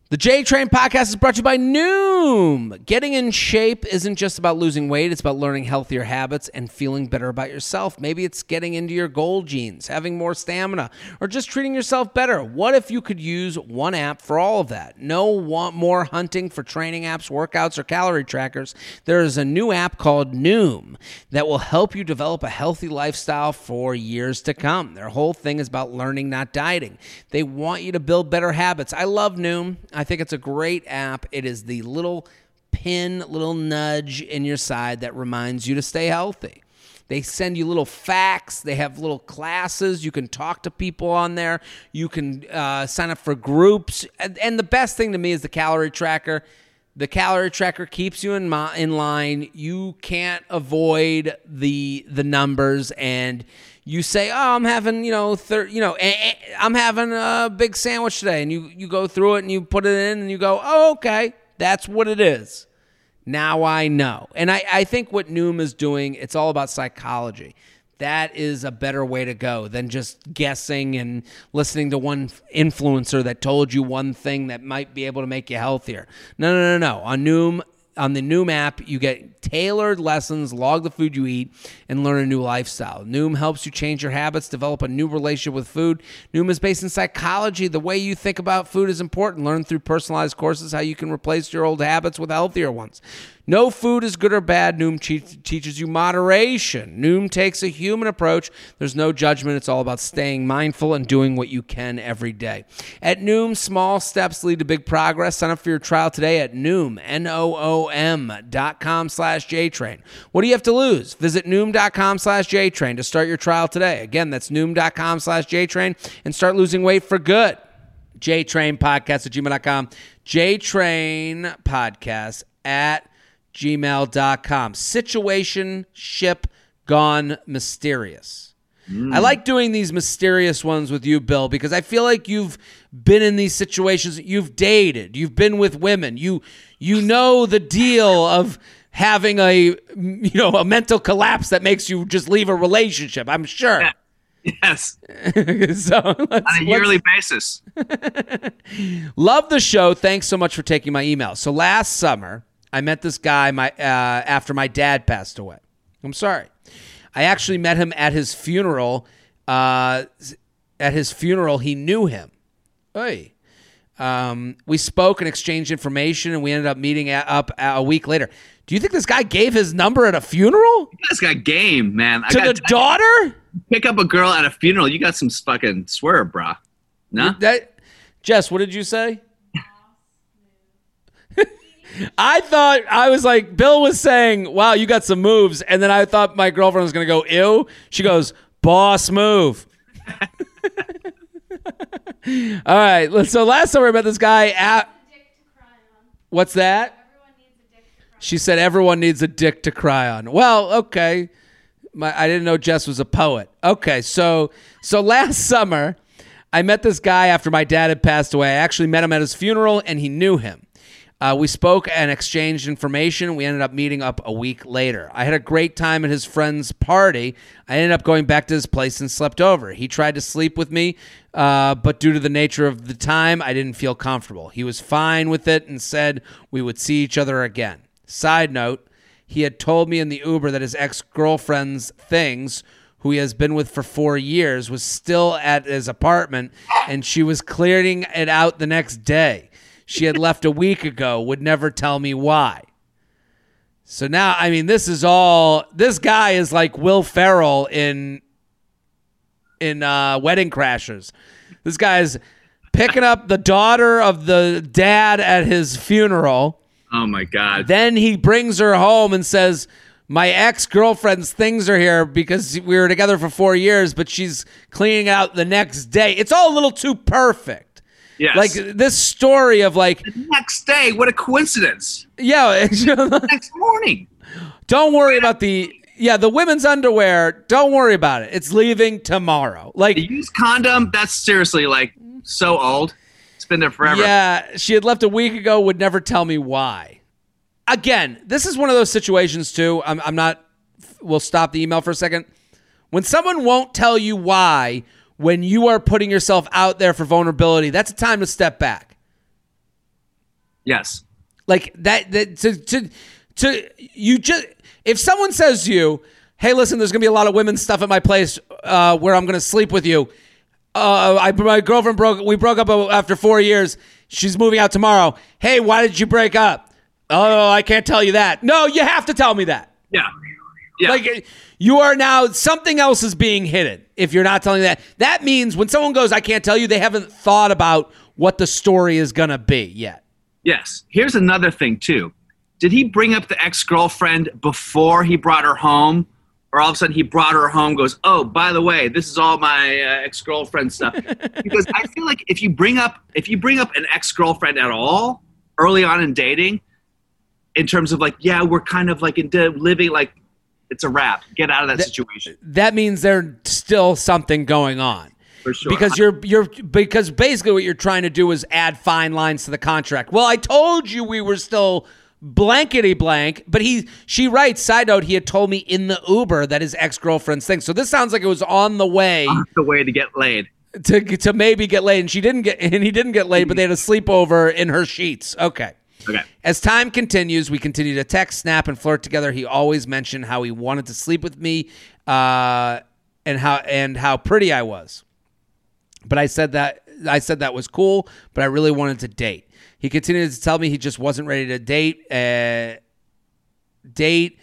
The J Train podcast is brought to you by Noom. Getting in shape isn't just about losing weight, it's about learning healthier habits and feeling better about yourself. Maybe it's getting into your goal jeans, having more stamina, or just treating yourself better. What if you could use one app for all of that? No want more hunting for training apps, workouts, or calorie trackers. There is a new app called Noom that will help you develop a healthy lifestyle for years to come. Their whole thing is about learning, not dieting. They want you to build better habits. I love Noom. I think it's a great app. It is the little pin, little nudge in your side that reminds you to stay healthy. They send you little facts. They have little classes. You can talk to people on there. You can uh, sign up for groups. And, and the best thing to me is the calorie tracker. The calorie tracker keeps you in mi- in line. You can't avoid the the numbers, and you say, "Oh, I'm having you know, thir- you know, eh, eh, I'm having a big sandwich today," and you you go through it and you put it in, and you go, "Oh, okay, that's what it is." Now I know. And I, I think what Noom is doing, it's all about psychology. That is a better way to go than just guessing and listening to one influencer that told you one thing that might be able to make you healthier. No, no, no, no. On Noom, on the Noom app, you get tailored lessons, log the food you eat, and learn a new lifestyle. Noom helps you change your habits, develop a new relationship with food. Noom is based in psychology. The way you think about food is important. Learn through personalized courses how you can replace your old habits with healthier ones. No food is good or bad. Noom che- teaches you moderation. Noom takes a human approach. There's no judgment. It's all about staying mindful and doing what you can every day. At Noom, small steps lead to big progress. Sign up for your trial today at Noom, N-O-O-M dot com slash JTrain. What do you have to lose? Visit Noom.com slash JTrain to start your trial today. Again, that's Noom.com slash JTrain and start losing weight for good. JTrain podcast at gmail.com. JTrain podcast at gmail.com. Situation ship gone mysterious. Hmm. I like doing these mysterious ones with you, Bill, because I feel like you've been in these situations. You've dated. You've been with women. You you know the deal of having a you know a mental collapse that makes you just leave a relationship. I'm sure. Yes. so On a yearly basis. Love the show. Thanks so much for taking my email. So last summer, I met this guy my uh, after my dad passed away. I'm sorry. I actually met him at his funeral. Uh, at his funeral, he knew him. Hey. Um, we spoke and exchanged information, and we ended up meeting a- up a week later. Do you think this guy gave his number at a funeral You guys got game, man. I to got the daughter? pick up a girl at a funeral. You got some fucking swerve, brah. No? That, Jess, what did you say? I thought I was like Bill was saying, "Wow, you got some moves," and then I thought my girlfriend was going to go, "Ew." She goes, "Boss move." All right. So last time I met this guy at what's that? She said everyone needs a dick to cry on. Well, okay. My, I didn't know Jess was a poet. Okay, so so last summer, I met this guy after my dad had passed away. I actually met him at his funeral, and he knew him. Uh, we spoke and exchanged information. We ended up meeting up a week later. I had a great time at his friend's party. I ended up going back to his place and slept over. He tried to sleep with me, uh, but due to the nature of the time, I didn't feel comfortable. He was fine with it and said we would see each other again. Side note, he had told me in the Uber that his ex girlfriend's things, who he has been with for four years, was still at his apartment and she was clearing it out the next day. She had left a week ago, would never tell me why. So now, I mean, this is all. This guy is like Will Ferrell in in uh, Wedding Crashers. This guy's picking up the daughter of the dad at his funeral. Oh my god. Then he brings her home and says, My ex girlfriend's things are here because we were together for four years, but she's cleaning out the next day. It's all a little too perfect. Yes. Like this story of like, next day, what a coincidence. yeah, Next morning. don't worry about the, yeah, the women's underwear. Don't worry about it. It's leaving tomorrow. Like, The used condom, that's seriously like so old. It's been there forever. Yeah, she had left a week ago, would never tell me why. Again, this is one of those situations, too. I'm, I'm not, we'll stop the email for a second. When someone won't tell you why, when you are putting yourself out there for vulnerability, that's a time to step back. Yes. Like that, that to, to, to, you just, if someone says to you, hey, listen, there's going to be a lot of women stuff at my place uh, where I'm going to sleep with you. Uh, I, my girlfriend broke, we broke up after four years. She's moving out tomorrow. Hey, why did you break up? Oh, I can't tell you that. No, you have to tell me that. Yeah. Yeah. Like you are now something else is being hidden if you're not telling that. That means when someone goes, I can't tell you, they haven't thought about what the story is going to be yet. yes. Here's another thing too. Did he bring up the ex-girlfriend before he brought her home? Or all of a sudden he brought her home, goes, Oh, by the way, this is all my uh, ex-girlfriend stuff. because I feel like if you bring up if you bring up an ex-girlfriend at all early on in dating, in terms of like, yeah, we're kind of like into living like it's a wrap. Get out of that, situation. That means there's still something going on. For sure. Because you're you're because basically what you're trying to do is add fine lines to the contract. Well, I told you we were still blankety blank, but he she writes side note he had told me in the Uber that his ex-girlfriend's thing. So this sounds like it was on the way the way to get laid. to to maybe get laid and she didn't get and he didn't get laid, but they had a sleepover in her sheets. Okay. Okay. As time continues, we continue to text, snap, and flirt together. He always mentioned how he wanted to sleep with me, uh, and how and how pretty I was. But I said that I said that was cool, but I really wanted to date. He continued to tell me he just wasn't ready to date, uh, date,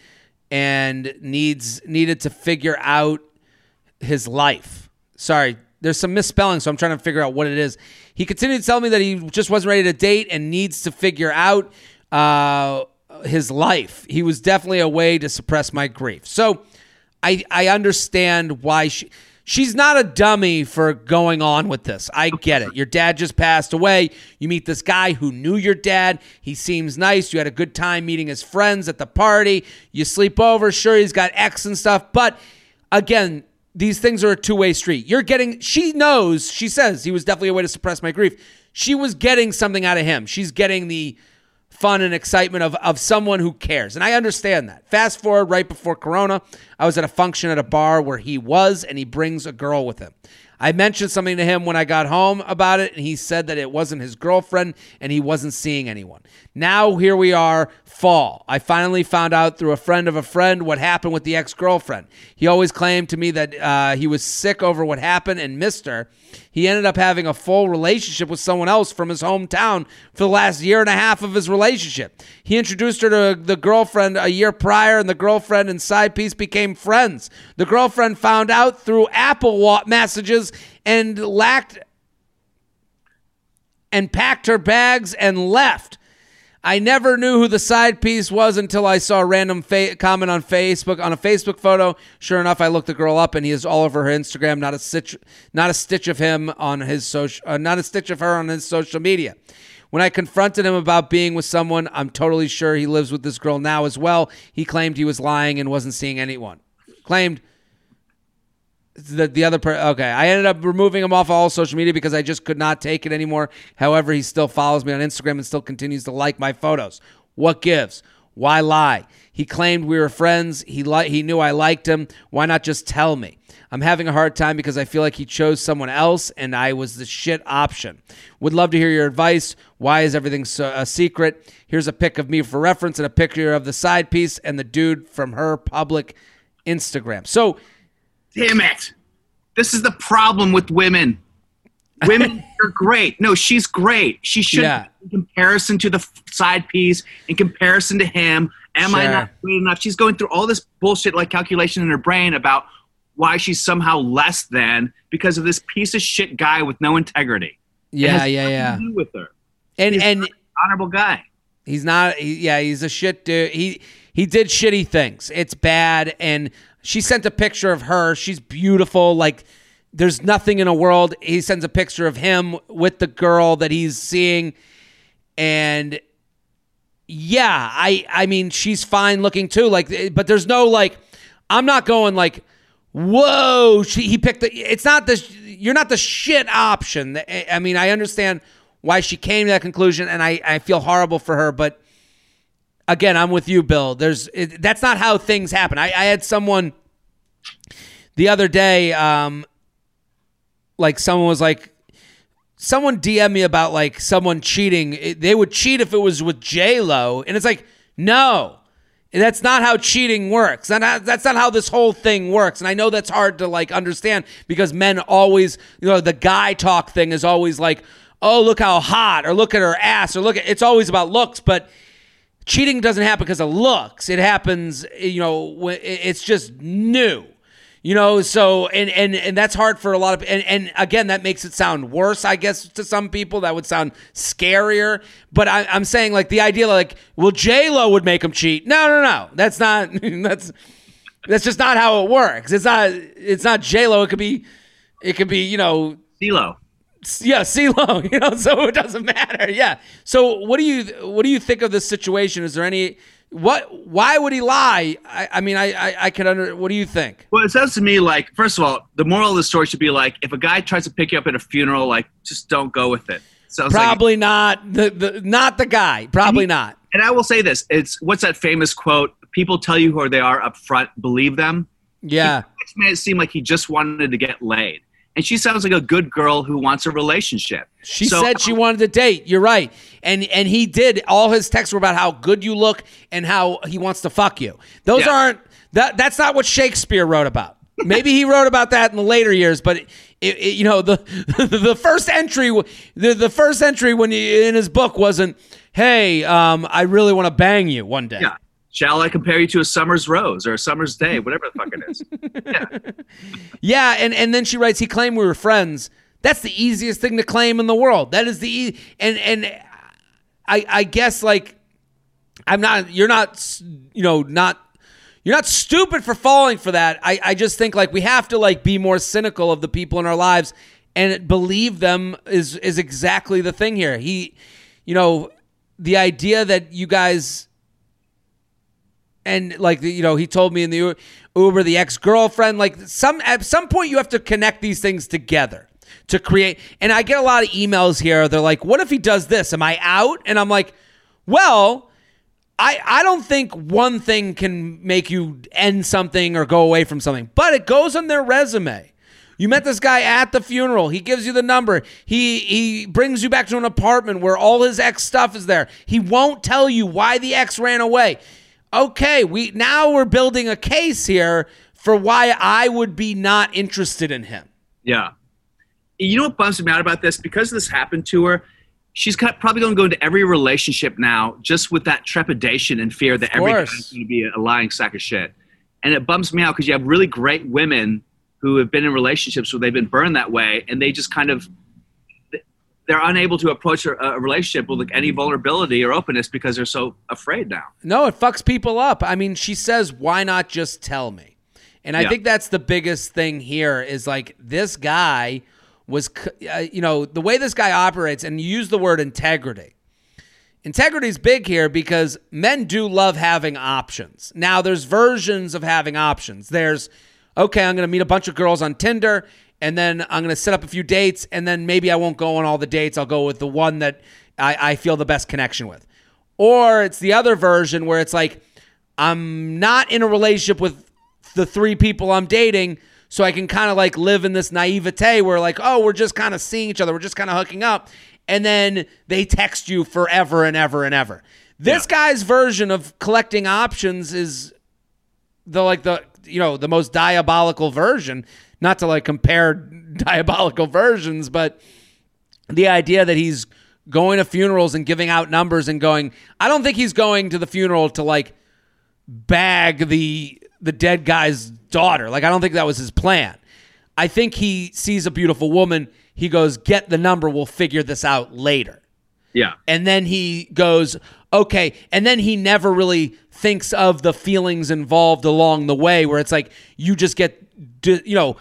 and needs needed to figure out his life. Sorry, there's some misspelling, so I'm trying to figure out what it is. He continued to tell me that he just wasn't ready to date and needs to figure out uh, his life. He was definitely a way to suppress my grief. So I I understand why she she's not a dummy for going on with this. I get it. Your dad just passed away. You meet this guy who knew your dad. He seems nice. You had a good time meeting his friends at the party. You sleep over. Sure, he's got X and stuff, but again, these things are a two-way street. You're getting she knows, she says he was definitely a way to suppress my grief. She was getting something out of him. She's getting the fun and excitement of, of someone who cares. And I understand that. Fast forward right before Corona, I was at a function at a bar where he was, and he brings a girl with him. I mentioned something to him when I got home about it, and he said that it wasn't his girlfriend and he wasn't seeing anyone. Now, here we are, fall. I finally found out through a friend of a friend what happened with the ex girlfriend. He always claimed to me that uh, he was sick over what happened and missed her. He ended up having a full relationship with someone else from his hometown for the last year and a half of his relationship. He introduced her to the girlfriend a year prior, and the girlfriend and side piece became friends. The girlfriend found out through Apple messages and lacked and packed her bags and left. I never knew who the side piece was until I saw a random fa- comment on Facebook on a Facebook photo. Sure enough, I looked the girl up, and he is all over her Instagram. Not a stitch, not a stitch of him on his social, uh, not a stitch of her on his social media. When I confronted him about being with someone, I'm totally sure he lives with this girl now as well. He claimed he was lying and wasn't seeing anyone. Claimed the the other person. okay i ended up removing him off all social media because i just could not take it anymore. However he still follows me on instagram and still continues to like my photos. What gives? Why lie? He claimed we were friends. He li- he knew i liked him. Why not just tell me? I'm having a hard time because i feel like he chose someone else and i was the shit option. Would love to hear your advice. Why is everything so, a secret? Here's a pic of me for reference and a picture of the side piece and the dude from her public instagram. So Damn it. This is the problem with women. Women are great. No, she's great. She should, Yeah. in comparison to the side piece, in comparison to him, am I not great enough? She's going through all this bullshit like calculation in her brain about why she's somehow less than because of this piece of shit guy with no integrity. Yeah yeah yeah with her. and He's and an honorable guy. He's not. He, yeah, he's a shit dude. He he did shitty things. It's bad. And she sent a picture of her. She's beautiful. Like there's nothing in a world. He sends a picture of him with the girl that he's seeing, and yeah, I I mean she's fine looking too. Like, eh, but there's no like. I'm not going like, whoa. She, he picked the. It's not the. You're not the shit option. Eh, I mean, I understand why she came to that conclusion, and I I feel horrible for her, but again, I'm with you, Bill. There's it, that's not how things happen. I, I had someone the other day, um, like someone was like, someone DM me about like someone cheating. It- they would cheat if it was with J Lo, and it's like, no, that's not how cheating works. And that- that's not how this whole thing works. And I know that's hard to like understand because men always, you know, the guy talk thing is always like, oh, look how hot, or look at her ass, or look at. It's always about looks, but cheating doesn't happen because of looks. It happens, you know, it's just new. You know, so and and and that's hard for a lot of and and again that makes it sound worse, I guess, to some people. That would sound scarier. But I, I'm saying like the idea like, well, J Lo would make him cheat. No, no, no, that's not that's that's just not how it works. It's not it's not J Lo. It could be it could be you know CeeLo. Yeah, CeeLo, you know, so it doesn't matter. Yeah. So what do you what do you think of this situation? Is there any what why would he lie? I, I mean I, I I could under what do you think? Well, it sounds to me like, first of all, the moral of the story should be like, if a guy tries to pick you up at a funeral, like, just don't go with it. Sounds like Probably not the, the not the guy. Probably not. And I will say this: it's what's that famous quote? People tell you who they are up front. Believe them. Yeah. It made it seem like he just wanted to get laid, and she sounds like a good girl who wants a relationship. She So- said she wanted to date. You're right. And and he did. All his texts were about how good you look and how he wants to fuck you. Those Yeah. aren't that that's not what Shakespeare wrote about. Maybe he wrote about that in the later years, but it, it, you know the the first entry the, the first entry when he, in his book wasn't, "Hey, um, I really want to bang you one day." Yeah. Shall I compare you to a summer's rose or a summer's day, whatever the fuck it is? Yeah, yeah, and and then she writes, he claimed we were friends. That's the easiest thing to claim in the world. That is the e- and and I I guess like I'm not you're not you know not you're not stupid for falling for that. I I just think like we have to like be more cynical of the people in our lives and believe them is is exactly the thing here. He you know the idea that you guys and like you know he told me in the uber the ex-girlfriend like some at some point you have to connect these things together to create and i get a lot of emails here they're like what if he does this am i out and i'm like well I, I don't think one thing can make you end something or go away from something, but it goes on their resume. You met this guy at the funeral. He gives you the number. He he brings you back to an apartment where all his ex stuff is there. He won't tell you why the ex ran away. Okay, we now we're building a case here for why I would be not interested in him. Yeah. You know what bums me out about this? Because this happened to her, she's probably going to go into every relationship now just with that trepidation and fear that every course. guy's going to be a lying sack of shit. And it bums me out because you have really great women who have been in relationships where they've been burned that way, and they just kind of they're unable to approach a, relationship with like any vulnerability or openness because they're so afraid now. No, it fucks people up. I mean, she says, "Why not just tell me?" And I Yeah. think that's the biggest thing here is like this guy was, uh, you know, the way this guy operates, and use the word integrity. Integrity is big here because men do love having options. Now, there's versions of having options. There's, okay, I'm going to meet a bunch of girls on Tinder, and then I'm going to set up a few dates, and then maybe I won't go on all the dates. I'll go with the one that I, I feel the best connection with. Or it's the other version where it's like, I'm not in a relationship with the three people I'm dating, so I can kind of like live in this naivete where like, oh, we're just kind of seeing each other, we're just kind of hooking up, and then they text you forever and ever and ever. This guy's version of collecting options is the like the you know the most diabolical version. Not to like compare diabolical versions, but the idea that he's going to funerals and giving out numbers and going I don't think he's going to the funeral to like bag the the dead guy's daughter. Like I don't think that was his plan. I think he sees a beautiful woman, he goes, "Get the number, we'll figure this out later." Yeah. And then he goes, "Okay." And then he never really thinks of the feelings involved along the way where it's like you just get you know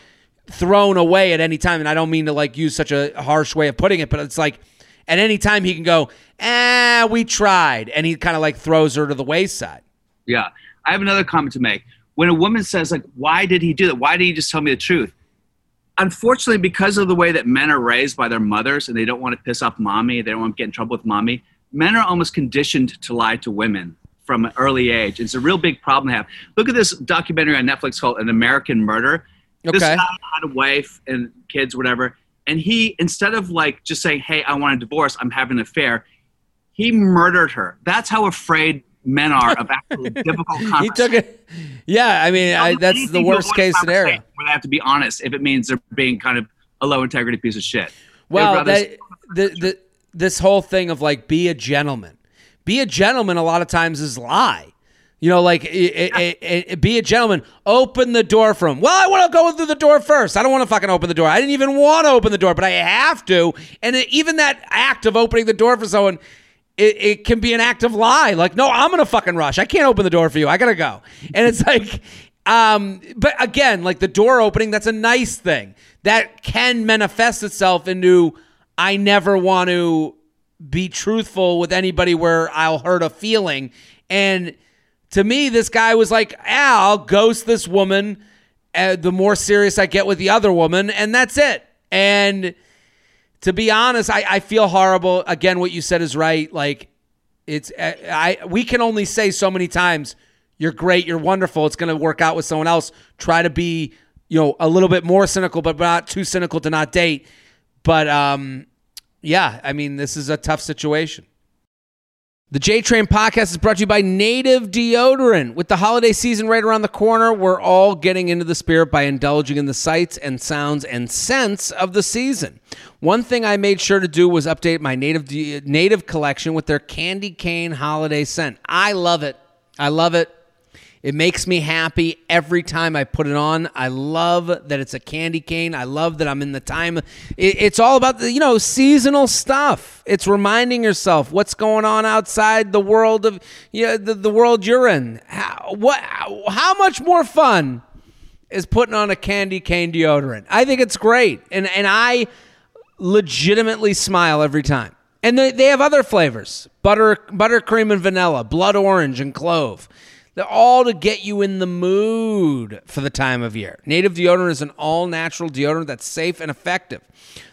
thrown away at any time and I don't mean to like use such a harsh way of putting it, but it's like at any time he can go, "Ah, we tried." And he kind of like throws her to the wayside. Yeah. I have another comment to make. When a woman says, like, why did he do that? Why did he just tell me the truth? Unfortunately, because of the way that men are raised by their mothers and they don't want to piss off mommy, they don't want to get in trouble with mommy, men are almost conditioned to lie to women from an early age. It's a real big problem to have. Look at this documentary on Netflix called An American Murder. This Okay. guy had a wife and kids, whatever. And he, instead of like just saying, hey, I want a divorce, I'm having an affair, he murdered her. That's how afraid men are of actually difficult He took it. Yeah, I mean, I, that's the worst case scenario. Where they have to be honest if it means they're being kind of a low integrity piece of shit. Well, that, the, the, this whole thing of like be a gentleman, be a gentleman. A lot of times is lie. You know, like it, it, it, be a gentleman. Open the door for him. Well, I want to go through the door first. I don't want to fucking open the door. I didn't even want to open the door, but I have to. And even that act of opening the door for someone, it, it can be an act of lie. Like, no, I'm gonna fucking rush. I can't open the door for you. I gotta go. And it's like, um, but again, like the door opening, that's a nice thing that can manifest itself into I never want to be truthful with anybody where I'll hurt a feeling. And to me, this guy was like, I'll ghost this woman. Uh, the more serious I get with the other woman, and that's it. And to be honest, I, I feel horrible. Again, what you said is right. Like it's I, I we can only say so many times you're great, you're wonderful. It's going to work out with someone else. Try to be you know a little bit more cynical, but not too cynical to not date. But um, yeah, I mean this is a tough situation. The J Train podcast is brought to you by Native Deodorant. With the holiday season right around the corner, we're all getting into the spirit by indulging in the sights and sounds and scents of the season. One thing I made sure to do was update my Native De- Native collection with their candy cane holiday scent. I love it. I love it. It makes me happy every time I put it on. I love that it's a candy cane. I love that I'm in the time. It's all about the you know seasonal stuff. It's reminding yourself what's going on outside the world of yeah the, the world you're in. How, what? How much more fun is putting on a candy cane deodorant? I think it's great, and and I legitimately smile every time. And they, they have other flavors butter, buttercream and vanilla, blood orange and clove. They're all to get you in the mood for the time of year. Native deodorant is an all natural deodorant that's safe and effective.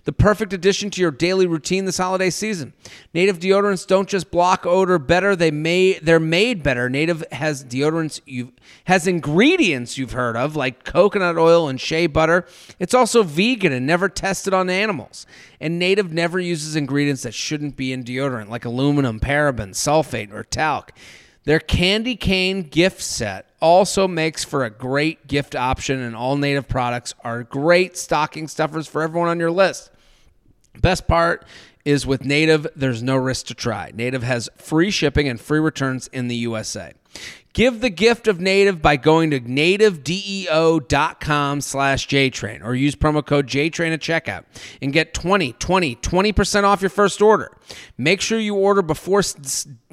The perfect addition to your daily routine this holiday season. Native deodorants don't just block odor better, they may they're made better. Native has deodorants you has ingredients you've heard of like coconut oil and shea butter. It's also vegan and never tested on animals. And Native never uses ingredients that shouldn't be in deodorant like aluminum, paraben, sulfate, or talc. Their candy cane gift set also makes for a great gift option, and all native products are great stocking stuffers for everyone on your list. Best part is with Native, there's no risk to try. Native has free shipping and free returns in the USA. Give the gift of Native by going to nativedeo.com slash JTrain or use promo code JTrain at checkout and get 20, 20, 20% off your first order. Make sure you order before,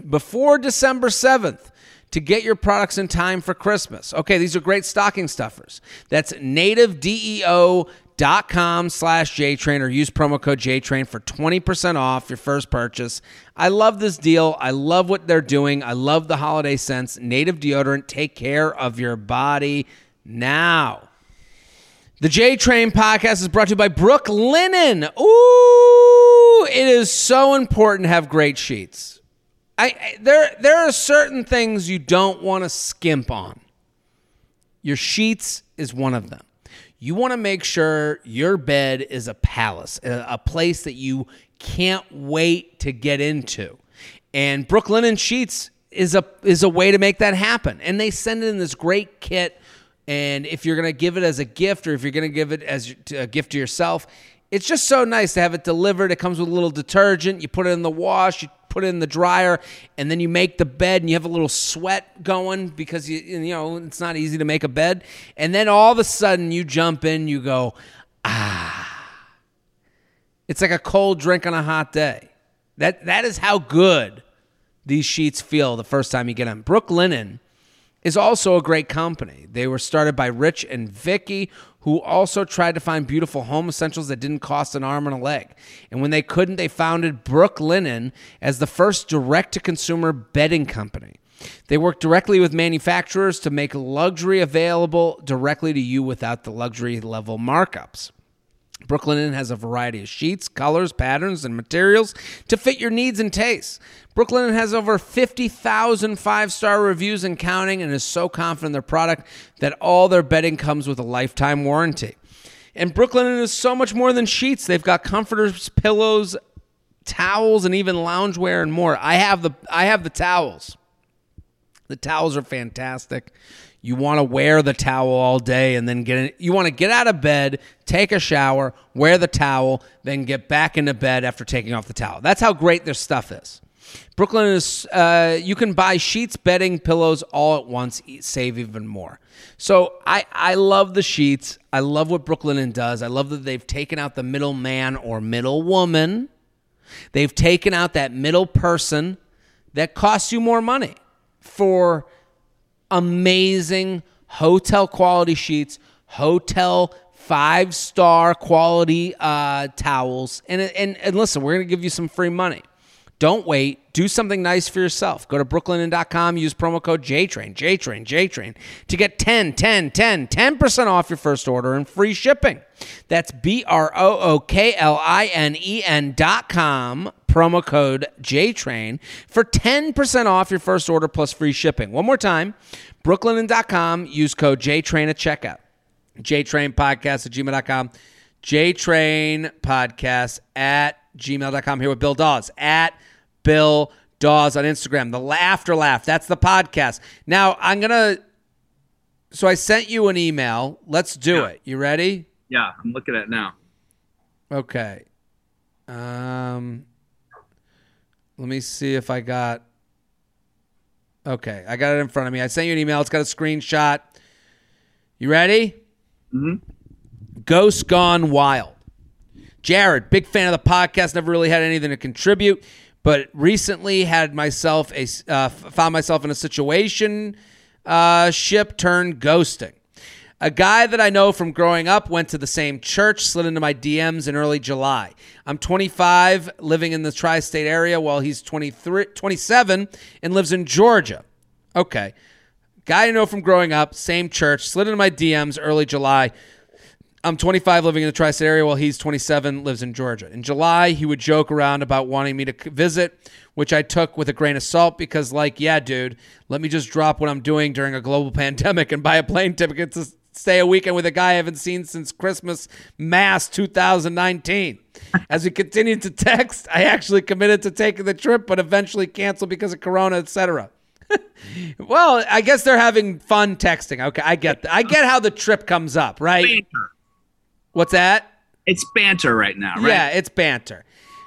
before December 7th to get your products in time for Christmas. Okay, these are great stocking stuffers. That's nativedeo.com dot com slash JTrain or use promo code JTrain for 20% off your first purchase. I love this deal. I love what they're doing. I love the holiday scents. Native deodorant. Take care of your body now. The J Train podcast is brought to you by Brooklinen. Ooh, it is so important to have great sheets. I, I there there are certain things you don't want to skimp on. Your sheets is one of them you want to make sure your bed is a palace, a, place that you can't wait to get into. And Brooklinen Sheets is a is a way to make that happen. And they send it in this great kit. And if you're going to give it as a gift, or if you're going to give it as a gift to yourself, it's just so nice to have it delivered. It comes with a little detergent. You put it in the wash. You put it in the dryer, and then you make the bed, and you have a little sweat going because you you know it's not easy to make a bed, and then all of a sudden you jump in, you go, ah, it's like a cold drink on a hot day. That that is how good these sheets feel the first time you get them. Brooklinen is also a great company. They were started by Rich and Vicky, who also tried to find beautiful home essentials that didn't cost an arm and a leg. And when they couldn't, they founded Brooklinen as the first direct to consumer bedding company. They work directly with manufacturers to make luxury available directly to you without the luxury level markups. Brooklinen has a variety of sheets, colors, patterns, and materials to fit your needs and tastes. Brooklinen has over 50,000 five star reviews and counting and is so confident in their product that all their bedding comes with a lifetime warranty. And Brooklinen is so much more than sheets. They've got comforters, pillows, towels, and even loungewear and more. I have the I have the towels. The towels are fantastic. You want to wear the towel all day and then get in, you want to get out of bed, take a shower, wear the towel, then get back into bed after taking off the towel. That's how great their stuff is. Brooklyn is, uh, you can buy sheets, bedding, pillows all at once, save even more. So I, I love the sheets. I love what Brooklinen does. I love that they've taken out the middle man or middle woman. They've taken out that middle person that costs you more money for amazing hotel quality sheets, hotel five star quality uh, towels. And, and, and listen, we're going to give you some free money. Don't wait. Do something nice for yourself. Go to brooklinen.com, use promo code JTRAIN, JTRAIN, JTRAIN to get 10, 10, 10, 10% off your first order and free shipping. That's B R O O K L I N E N.com, promo code JTRAIN for 10% off your first order plus free shipping. One more time, brooklinen.com, use code JTRAIN at checkout. JTRAIN podcast at gmail.com. JTRAIN podcast at gmail.com. Here with Bill Dawes at Bill Dawes on Instagram. The Laughter Laugh. That's the podcast. Now, I'm to. So I sent you an email. Let's do Yeah. it. You ready? Yeah, I'm looking at it now. Okay. Um, let me see if I got. Okay, I got it in front of me. I sent you an email. It's got a screenshot. You ready? Mm-hmm. Ghost Gone Wild. Jared, big fan of the podcast. Never really had anything to contribute, but recently had myself a uh, found myself in a situation uh, ship turned ghosting. A guy that I know from growing up went to the same church, slid into my DMs in early July. I'm 25, living in the tri state area, while he's 23, 27 and lives in Georgia. Okay. Guy I know from growing up, same church, slid into my DMs early July. I'm 25, living in the tri state area, while he's 27, lives in Georgia. In July, he would joke around about wanting me to visit, which I took with a grain of salt because, like, yeah, dude, let me just drop what I'm doing during a global pandemic and buy a plane ticket to stay a weekend with a guy I haven't seen since Christmas Mass 2019. As we continued to text, I actually committed to taking the trip, but eventually canceled because of Corona, etc. well, I guess they're having fun texting. Okay, I get that. I get how the trip comes up, right? What's that? It's banter right now, right? Yeah, it's banter.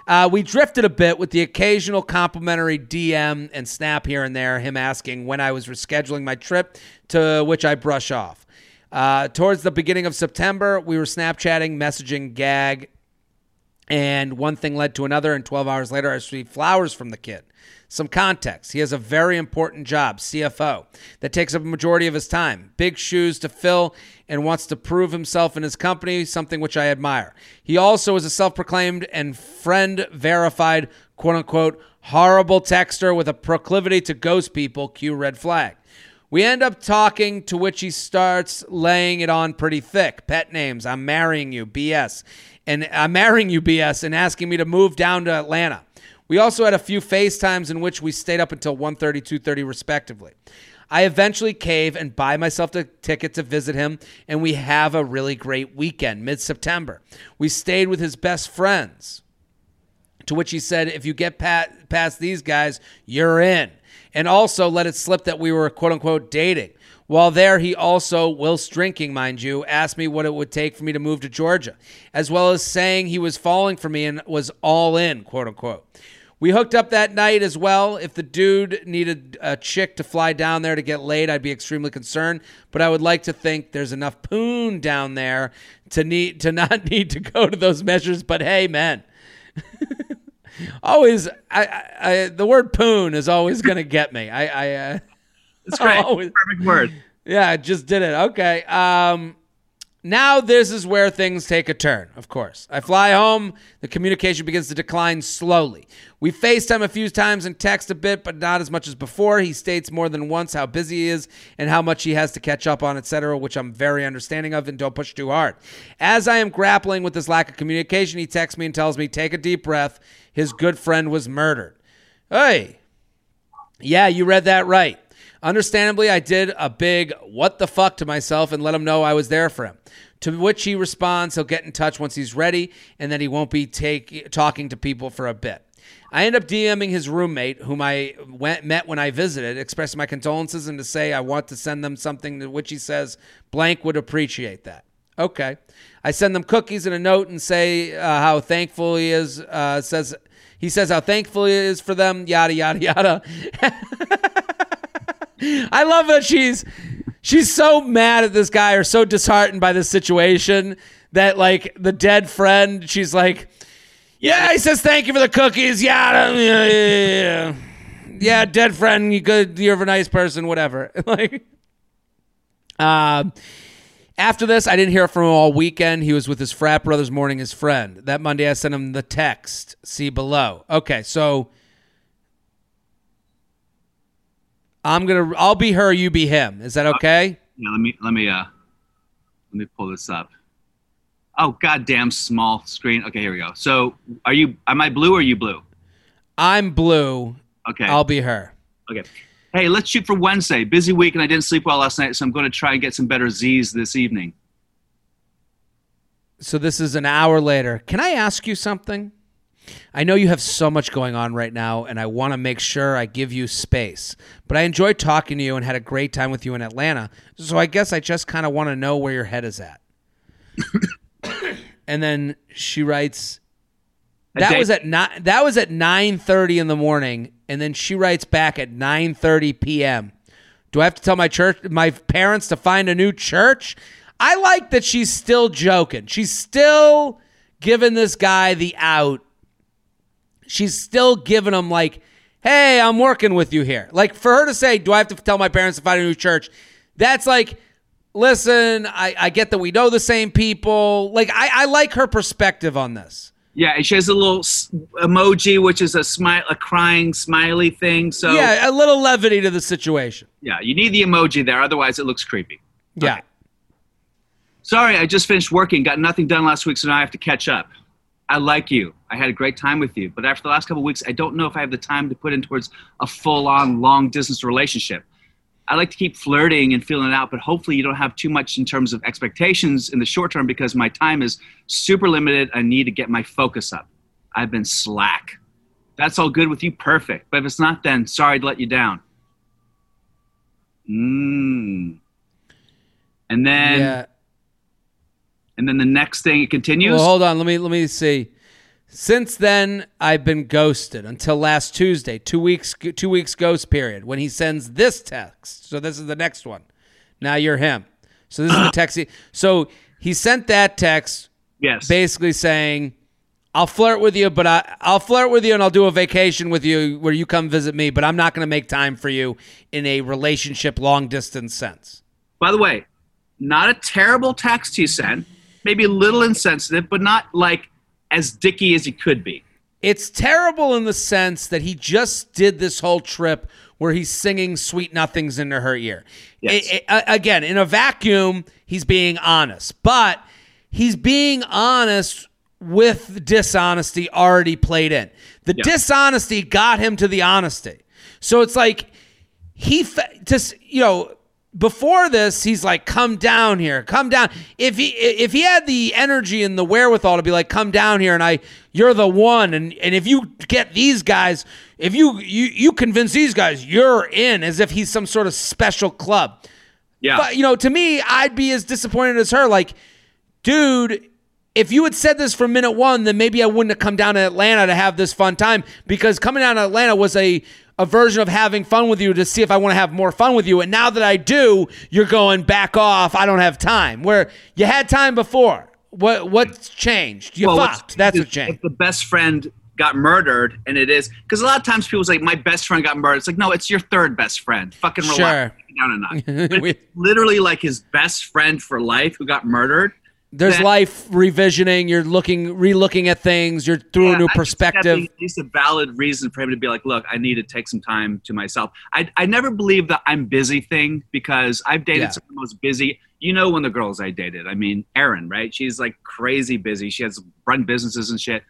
Uh, we drifted a bit with the occasional complimentary DM and snap here and there, him asking when I was rescheduling my trip, to which I brush off. Uh, towards the beginning of September, we were Snapchatting, messaging, gag, and one thing led to another, and 12 hours later, I received flowers from the kid. Some context. He has a very important job, CFO, that takes up a majority of his time. Big shoes to fill and wants to prove himself in his company, something which I admire. He also is a self proclaimed and friend verified, quote unquote, horrible texter with a proclivity to ghost people, cue red flag. We end up talking, to which he starts laying it on pretty thick. Pet names, I'm marrying you, BS. And I'm marrying you, BS, and asking me to move down to Atlanta. We also had a few FaceTimes in which we stayed up until 1.30, 2.30 respectively. I eventually cave and buy myself a ticket to visit him, and we have a really great weekend mid September. We stayed with his best friends, to which he said, If you get past these guys, you're in. And also let it slip that we were quote unquote dating. While there, he also, whilst drinking, mind you, asked me what it would take for me to move to Georgia, as well as saying he was falling for me and was all in, quote unquote. We hooked up that night as well. If the dude needed a chick to fly down there to get laid, I'd be extremely concerned. But I would like to think there's enough poon down there to need to not need to go to those measures. But hey, man, always I, I, the word poon is always gonna get me. I, I uh, it's great. Always, Perfect word. Yeah, I just did it. Okay. Um, now, this is where things take a turn, of course. I fly home. The communication begins to decline slowly. We FaceTime a few times and text a bit, but not as much as before. He states more than once how busy he is and how much he has to catch up on, etc., which I'm very understanding of and don't push too hard. As I am grappling with this lack of communication, he texts me and tells me, Take a deep breath. His good friend was murdered. Hey, yeah, you read that right. Understandably, I did a big what the fuck to myself and let him know I was there for him. To which he responds he'll get in touch once he's ready and that he won't be take, talking to people for a bit. I end up DMing his roommate, whom I went, met when I visited, expressing my condolences and to say I want to send them something, to which he says blank would appreciate that. Okay. I send them cookies and a note and say uh, how thankful he is. Uh, says he says how thankful he is for them. Yada yada yada. I love that she's she's so mad at this guy or so disheartened by this situation that like the dead friend, she's like, yeah, he says thank you for the cookies. Yeah, yeah, yeah, yeah. yeah dead friend, you good, you're a nice person, whatever. like, um. After this, I didn't hear from him all weekend. He was with his frat brothers mourning his friend. That Monday, I sent him the text. See below. Okay, so I'm gonna. I'll be her. You be him. Is that okay? Yeah. Let me. Let me. Uh. Let me pull this up. Oh goddamn small screen. Okay, here we go. So, are you? Am I blue or are you blue? I'm blue. Okay. I'll be her. Okay. Hey, let's shoot for Wednesday. Busy week and I didn't sleep well last night, so I'm going to try and get some better Z's this evening. So this is an hour later. Can I ask you something? I know you have so much going on right now, and I want to make sure I give you space. But I enjoyed talking to you and had a great time with you in Atlanta. So I guess I just kind of want to know where your head is at. and then she writes, "That was at not, that was at nine thirty in the morning." And then she writes back at nine thirty p.m. Do I have to tell my church, my parents, to find a new church? I like that she's still joking. She's still giving this guy the out she's still giving them like, "Hey, I'm working with you here." Like for her to say, "Do I have to tell my parents to find a new church?" That's like, listen, I, I get that we know the same people. Like I, I like her perspective on this. Yeah, she has a little emoji, which is a smile, a crying smiley thing. So yeah, a little levity to the situation. Yeah, you need the emoji there, otherwise it looks creepy. Yeah. Okay. Sorry, I just finished working, got nothing done last week, so now I have to catch up. I like you. I had a great time with you. But after the last couple weeks, I don't know if I have the time to put in towards a full on long distance relationship. I like to keep flirting and feeling it out, but hopefully you don't have too much in terms of expectations in the short term because my time is super limited. I need to get my focus up. I've been slack. That's all good with you, perfect. But if it's not, then sorry to let you down. Mm. And then yeah. And then the next thing it continues. Well, hold on. Let me let me see. Since then, I've been ghosted until last Tuesday, two weeks, two weeks ghost period, when he sends this text. So this is the next one. Now you're him. So this is the text. He, so he sent that text, Yes. basically saying, "I'll flirt with you, but I, I'll flirt with you, and I'll do a vacation with you where you come visit me, but I'm not going to make time for you in a relationship long distance sense." By the way, not a terrible text he sent. Maybe a little insensitive, but not like as dicky as he could be. It's terrible in the sense that he just did this whole trip where he's singing sweet nothings into her ear. Yes. I- I- again, in a vacuum, he's being honest, but he's being honest with dishonesty already played in. The Yeah. dishonesty got him to the honesty. So it's like he just you know before this he's like come down here come down. If he if he had the energy and the wherewithal to be like come down here and i you're the one and and if you get these guys if you you you convince these guys you're in as if he's some sort of special club. Yeah. but you know to me i'd be as disappointed as her. Like dude if you had said this from minute one, then maybe I wouldn't have come down to Atlanta to have this fun time because coming down to Atlanta was a, a version of having fun with you to see if I want to have more fun with you. And now that I do, you're going back off. I don't have time. Where you had time before. What what's changed? You Well, fucked. That's what changed. If the best friend got murdered, and it is because a lot of times people say my best friend got murdered. It's like no, it's your third best friend. Fucking relax. Sure. Down a notch. We- literally like his best friend for life who got murdered. There's that- life revisioning. You're looking, re-looking at things. You're through Yeah, a new I just think that'd perspective. At least a valid reason for him to be like, look, I need to take some time to myself. I, I never believe the I'm busy thing because I've dated Yeah. some of the most busy. You know, when the girls I dated, I mean, Erin, right? She's like crazy busy. She has run businesses and shit.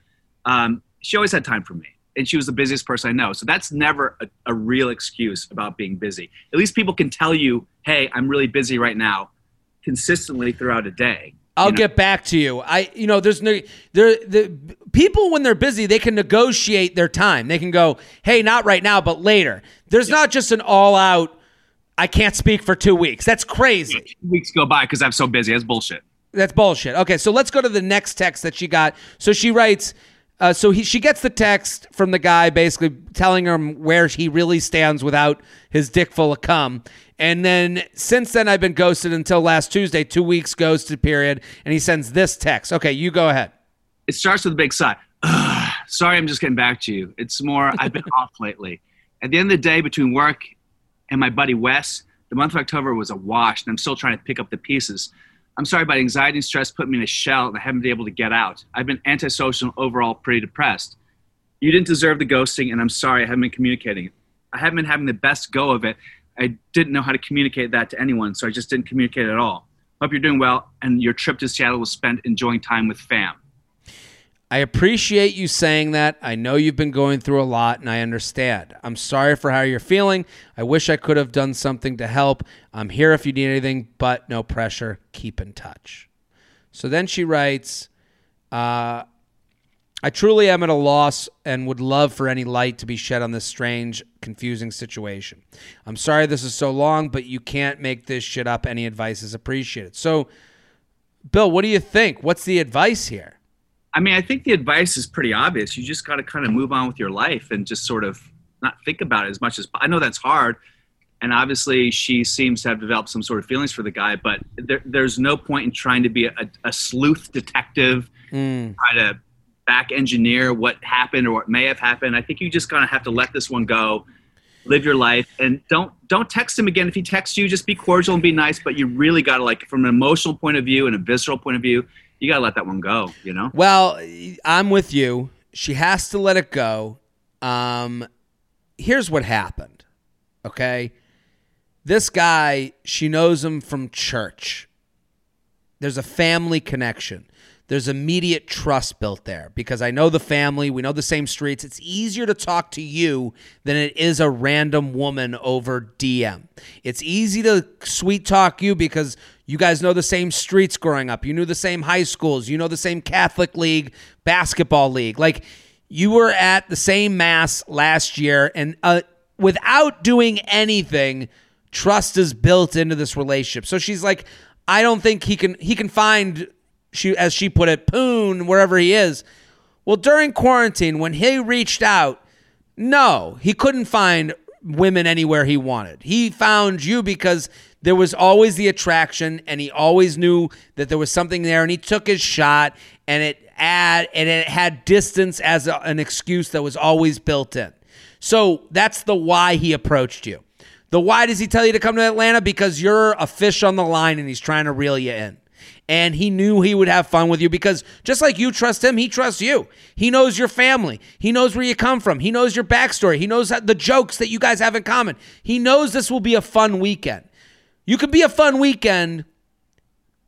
Um, she always had time for me. And she was the busiest person I know. So that's never a, a real excuse about being busy. At least people can tell you, hey, I'm really busy right now consistently throughout a day. I'll know? get back to you. I, you know, there's no, there, the people when they're busy, they can negotiate their time. They can go, hey, not right now, but later. There's not just an all out. I can't speak for two weeks. That's crazy. weeks go by because I'm so busy. That's bullshit. That's bullshit. Okay, so let's go to the next text that she got. So she writes, uh, so he, she gets the text from the guy basically telling him where he really stands without his dick full of cum. And then since then, I've been ghosted until last Tuesday, two weeks ghosted period. And he sends this text. Okay, you go ahead. it starts with a big sigh. Ugh, sorry, I'm just getting back to you. It's more, I've been off lately. At the end of the day, between work and my buddy Wes, the month of October was a wash, and I'm still trying to pick up the pieces. I'm sorry, but anxiety and stress put me in a shell, and I haven't been able to get out. I've been antisocial and overall pretty depressed. You didn't deserve the ghosting, and I'm sorry I haven't been communicating. I haven't been having the best go of it. I didn't know how to communicate that to anyone, so I just didn't communicate at all. Hope you're doing well, and your trip to Seattle was spent enjoying time with fam. I appreciate you saying that. I know you've been going through a lot and I understand. I'm sorry for how you're feeling. I wish I could have done something to help. I'm here if you need anything, but no pressure. Keep in touch. So then she writes, uh, I truly am at a loss and would love for any light to be shed on this strange, confusing situation. I'm sorry this is so long, but you can't make this shit up. Any advice is appreciated. So, Bill, what do you think? What's the advice here? I mean, I think the advice is pretty obvious. You just got to kind of move on with your life and just sort of not think about it as much as I know that's hard. And obviously, she seems to have developed some sort of feelings for the guy, but there, there's no point in trying to be a, a sleuth detective, Mm. try to back engineer what happened or what may have happened. I think you just kind of have to let this one go, live your life, and don't don't text him again. If he texts you, just be cordial and be nice. But you really got to like, from an emotional point of view and a visceral point of view, you got to let that one go. You know. Well, I'm with you. She has to let it go. Um, here's what happened. Okay. This guy, she knows him from church. There's a family connection. There's immediate trust built there because I know the family. We know the same streets. It's easier to talk to you than it is a random woman over DM. It's easy to sweet talk you because you guys know the same streets growing up. You knew the same high schools. You know the same Catholic league, basketball league. Like you were at the same mass last year, and uh, without doing anything, trust is built into this relationship. So she's like, I don't think he can he can find she as she put it, Poon, wherever he is. Well, during quarantine, when he reached out, no, he couldn't find women anywhere he wanted. He found you because there was always the attraction and he always knew that there was something there and he took his shot and it add and it had distance as a, an excuse that was always built in. So that's the why he approached you. The why does he tell you to come to Atlanta? Because you're a fish on the line and he's trying to reel you in. And he knew he would have fun with you because just like you trust him, he trusts you. He knows your family. He knows where you come from. He knows your backstory. He knows the jokes that you guys have in common. He knows this will be a fun weekend. You could be a fun weekend,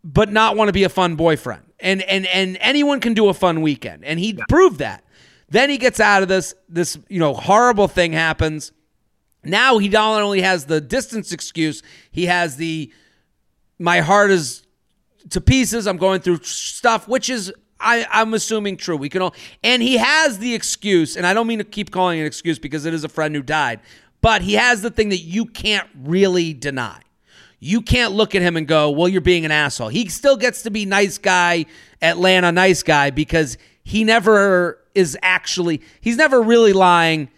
but not want to be a fun boyfriend. And and and anyone can do a fun weekend. And he proved that. Then he gets out of this, this, you know, horrible thing happens. Now he not only has the distance excuse, he has the my heart is to pieces. I'm going through stuff, which is I, I'm assuming true. We can all and he has the excuse, and I don't mean to keep calling it an excuse because it is a friend who died, but he has the thing that you can't really deny. You can't look at him and go, "Well, you're being an asshole." He still gets to be nice guy, Atlanta nice guy because he never is actually he's never really lying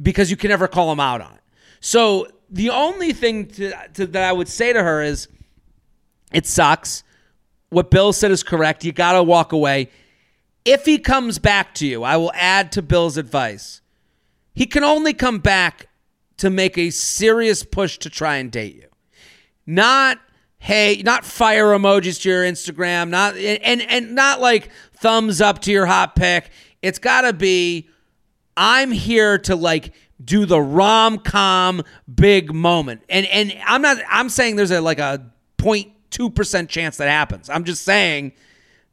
because you can never call him out on it. So the only thing to, to, that I would say to her is it sucks. What Bill said is correct. You got to walk away. If he comes back to you, I will add to Bill's advice. He can only come back to make a serious push to try and date you. Not hey, not fire emojis to your Instagram, not and and not like thumbs up to your hot pic. It's got to be I'm here to like do the rom-com big moment. And and I'm not I'm saying there's a like a 0.2% chance that happens. I'm just saying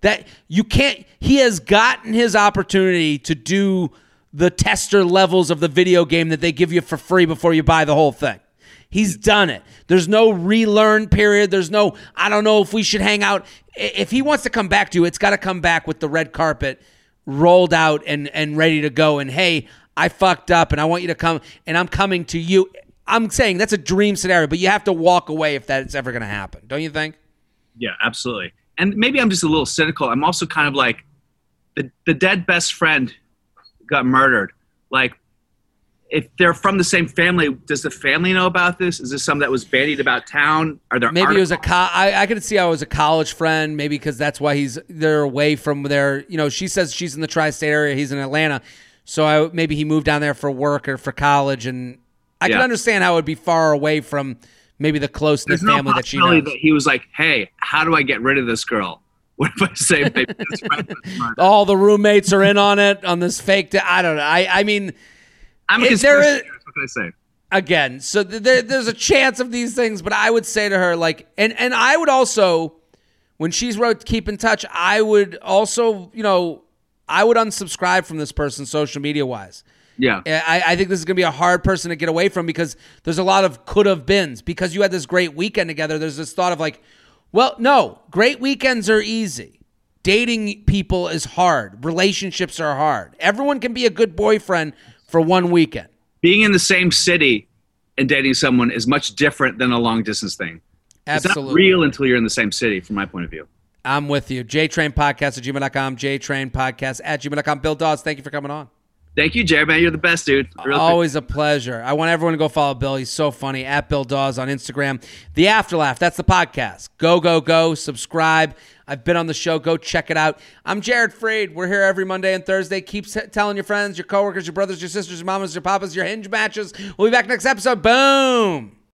that you can't he has gotten his opportunity to do the tester levels of the video game that they give you for free before you buy the whole thing. He's done it. There's no relearn period. There's no, I don't know if we should hang out. If he wants to come back to you, it's got to come back with the red carpet rolled out and, and ready to go. And hey, I fucked up and I want you to come and I'm coming to you. I'm saying that's a dream scenario, but you have to walk away if that's ever going to happen. Don't you think? Yeah, absolutely. And maybe I'm just a little cynical. I'm also kind of like the, the dead best friend got murdered. Like, if they're from the same family, does the family know about this? Is this something that was bandied about town? Are there maybe articles? it was a co- I, I could see I was a college friend, maybe because that's why he's they're away from there. You know, she says she's in the tri-state area, he's in Atlanta, so I, maybe he moved down there for work or for college, and I yeah. can understand how it would be far away from maybe the close knit family that she knows. That he was like, "Hey, how do I get rid of this girl?" What if I say all the roommates are in on it on this fake? I don't know. I I mean I'm a there is, what can I say? Again, so there, there's a chance of these things, but I would say to her like, and and I would also, when she's wrote keep in touch, I would also, you know, I would unsubscribe from this person social media wise. Yeah. I, I think this is going to be a hard person to get away from because there's a lot of could have beens. Because you had this great weekend together, there's this thought of like, well, no, great weekends are easy. Dating people is hard. Relationships are hard. Everyone can be a good boyfriend for one weekend. Being in the same city and dating someone is much different than a long distance thing. Absolutely. It's not real until you're in the same city, from my point of view. I'm with you. JTrain Podcast at gmail.com, JTrain Podcast at gmail.com. Bill Dawes, thank you for coming on. Thank you, Jared, man. You're the best, dude. Real Always a pleasure. I want everyone to go follow Bill. He's so funny. At Bill Dawes on Instagram. The Afterlaugh, that's the podcast. Go, go, go. Subscribe. I've been on the show. Go check it out. I'm Jared Freid. We're here every Monday and Thursday. Keep telling your friends, your coworkers, your brothers, your sisters, your mamas, your papas, your hinge matches. We'll be back next episode. Boom.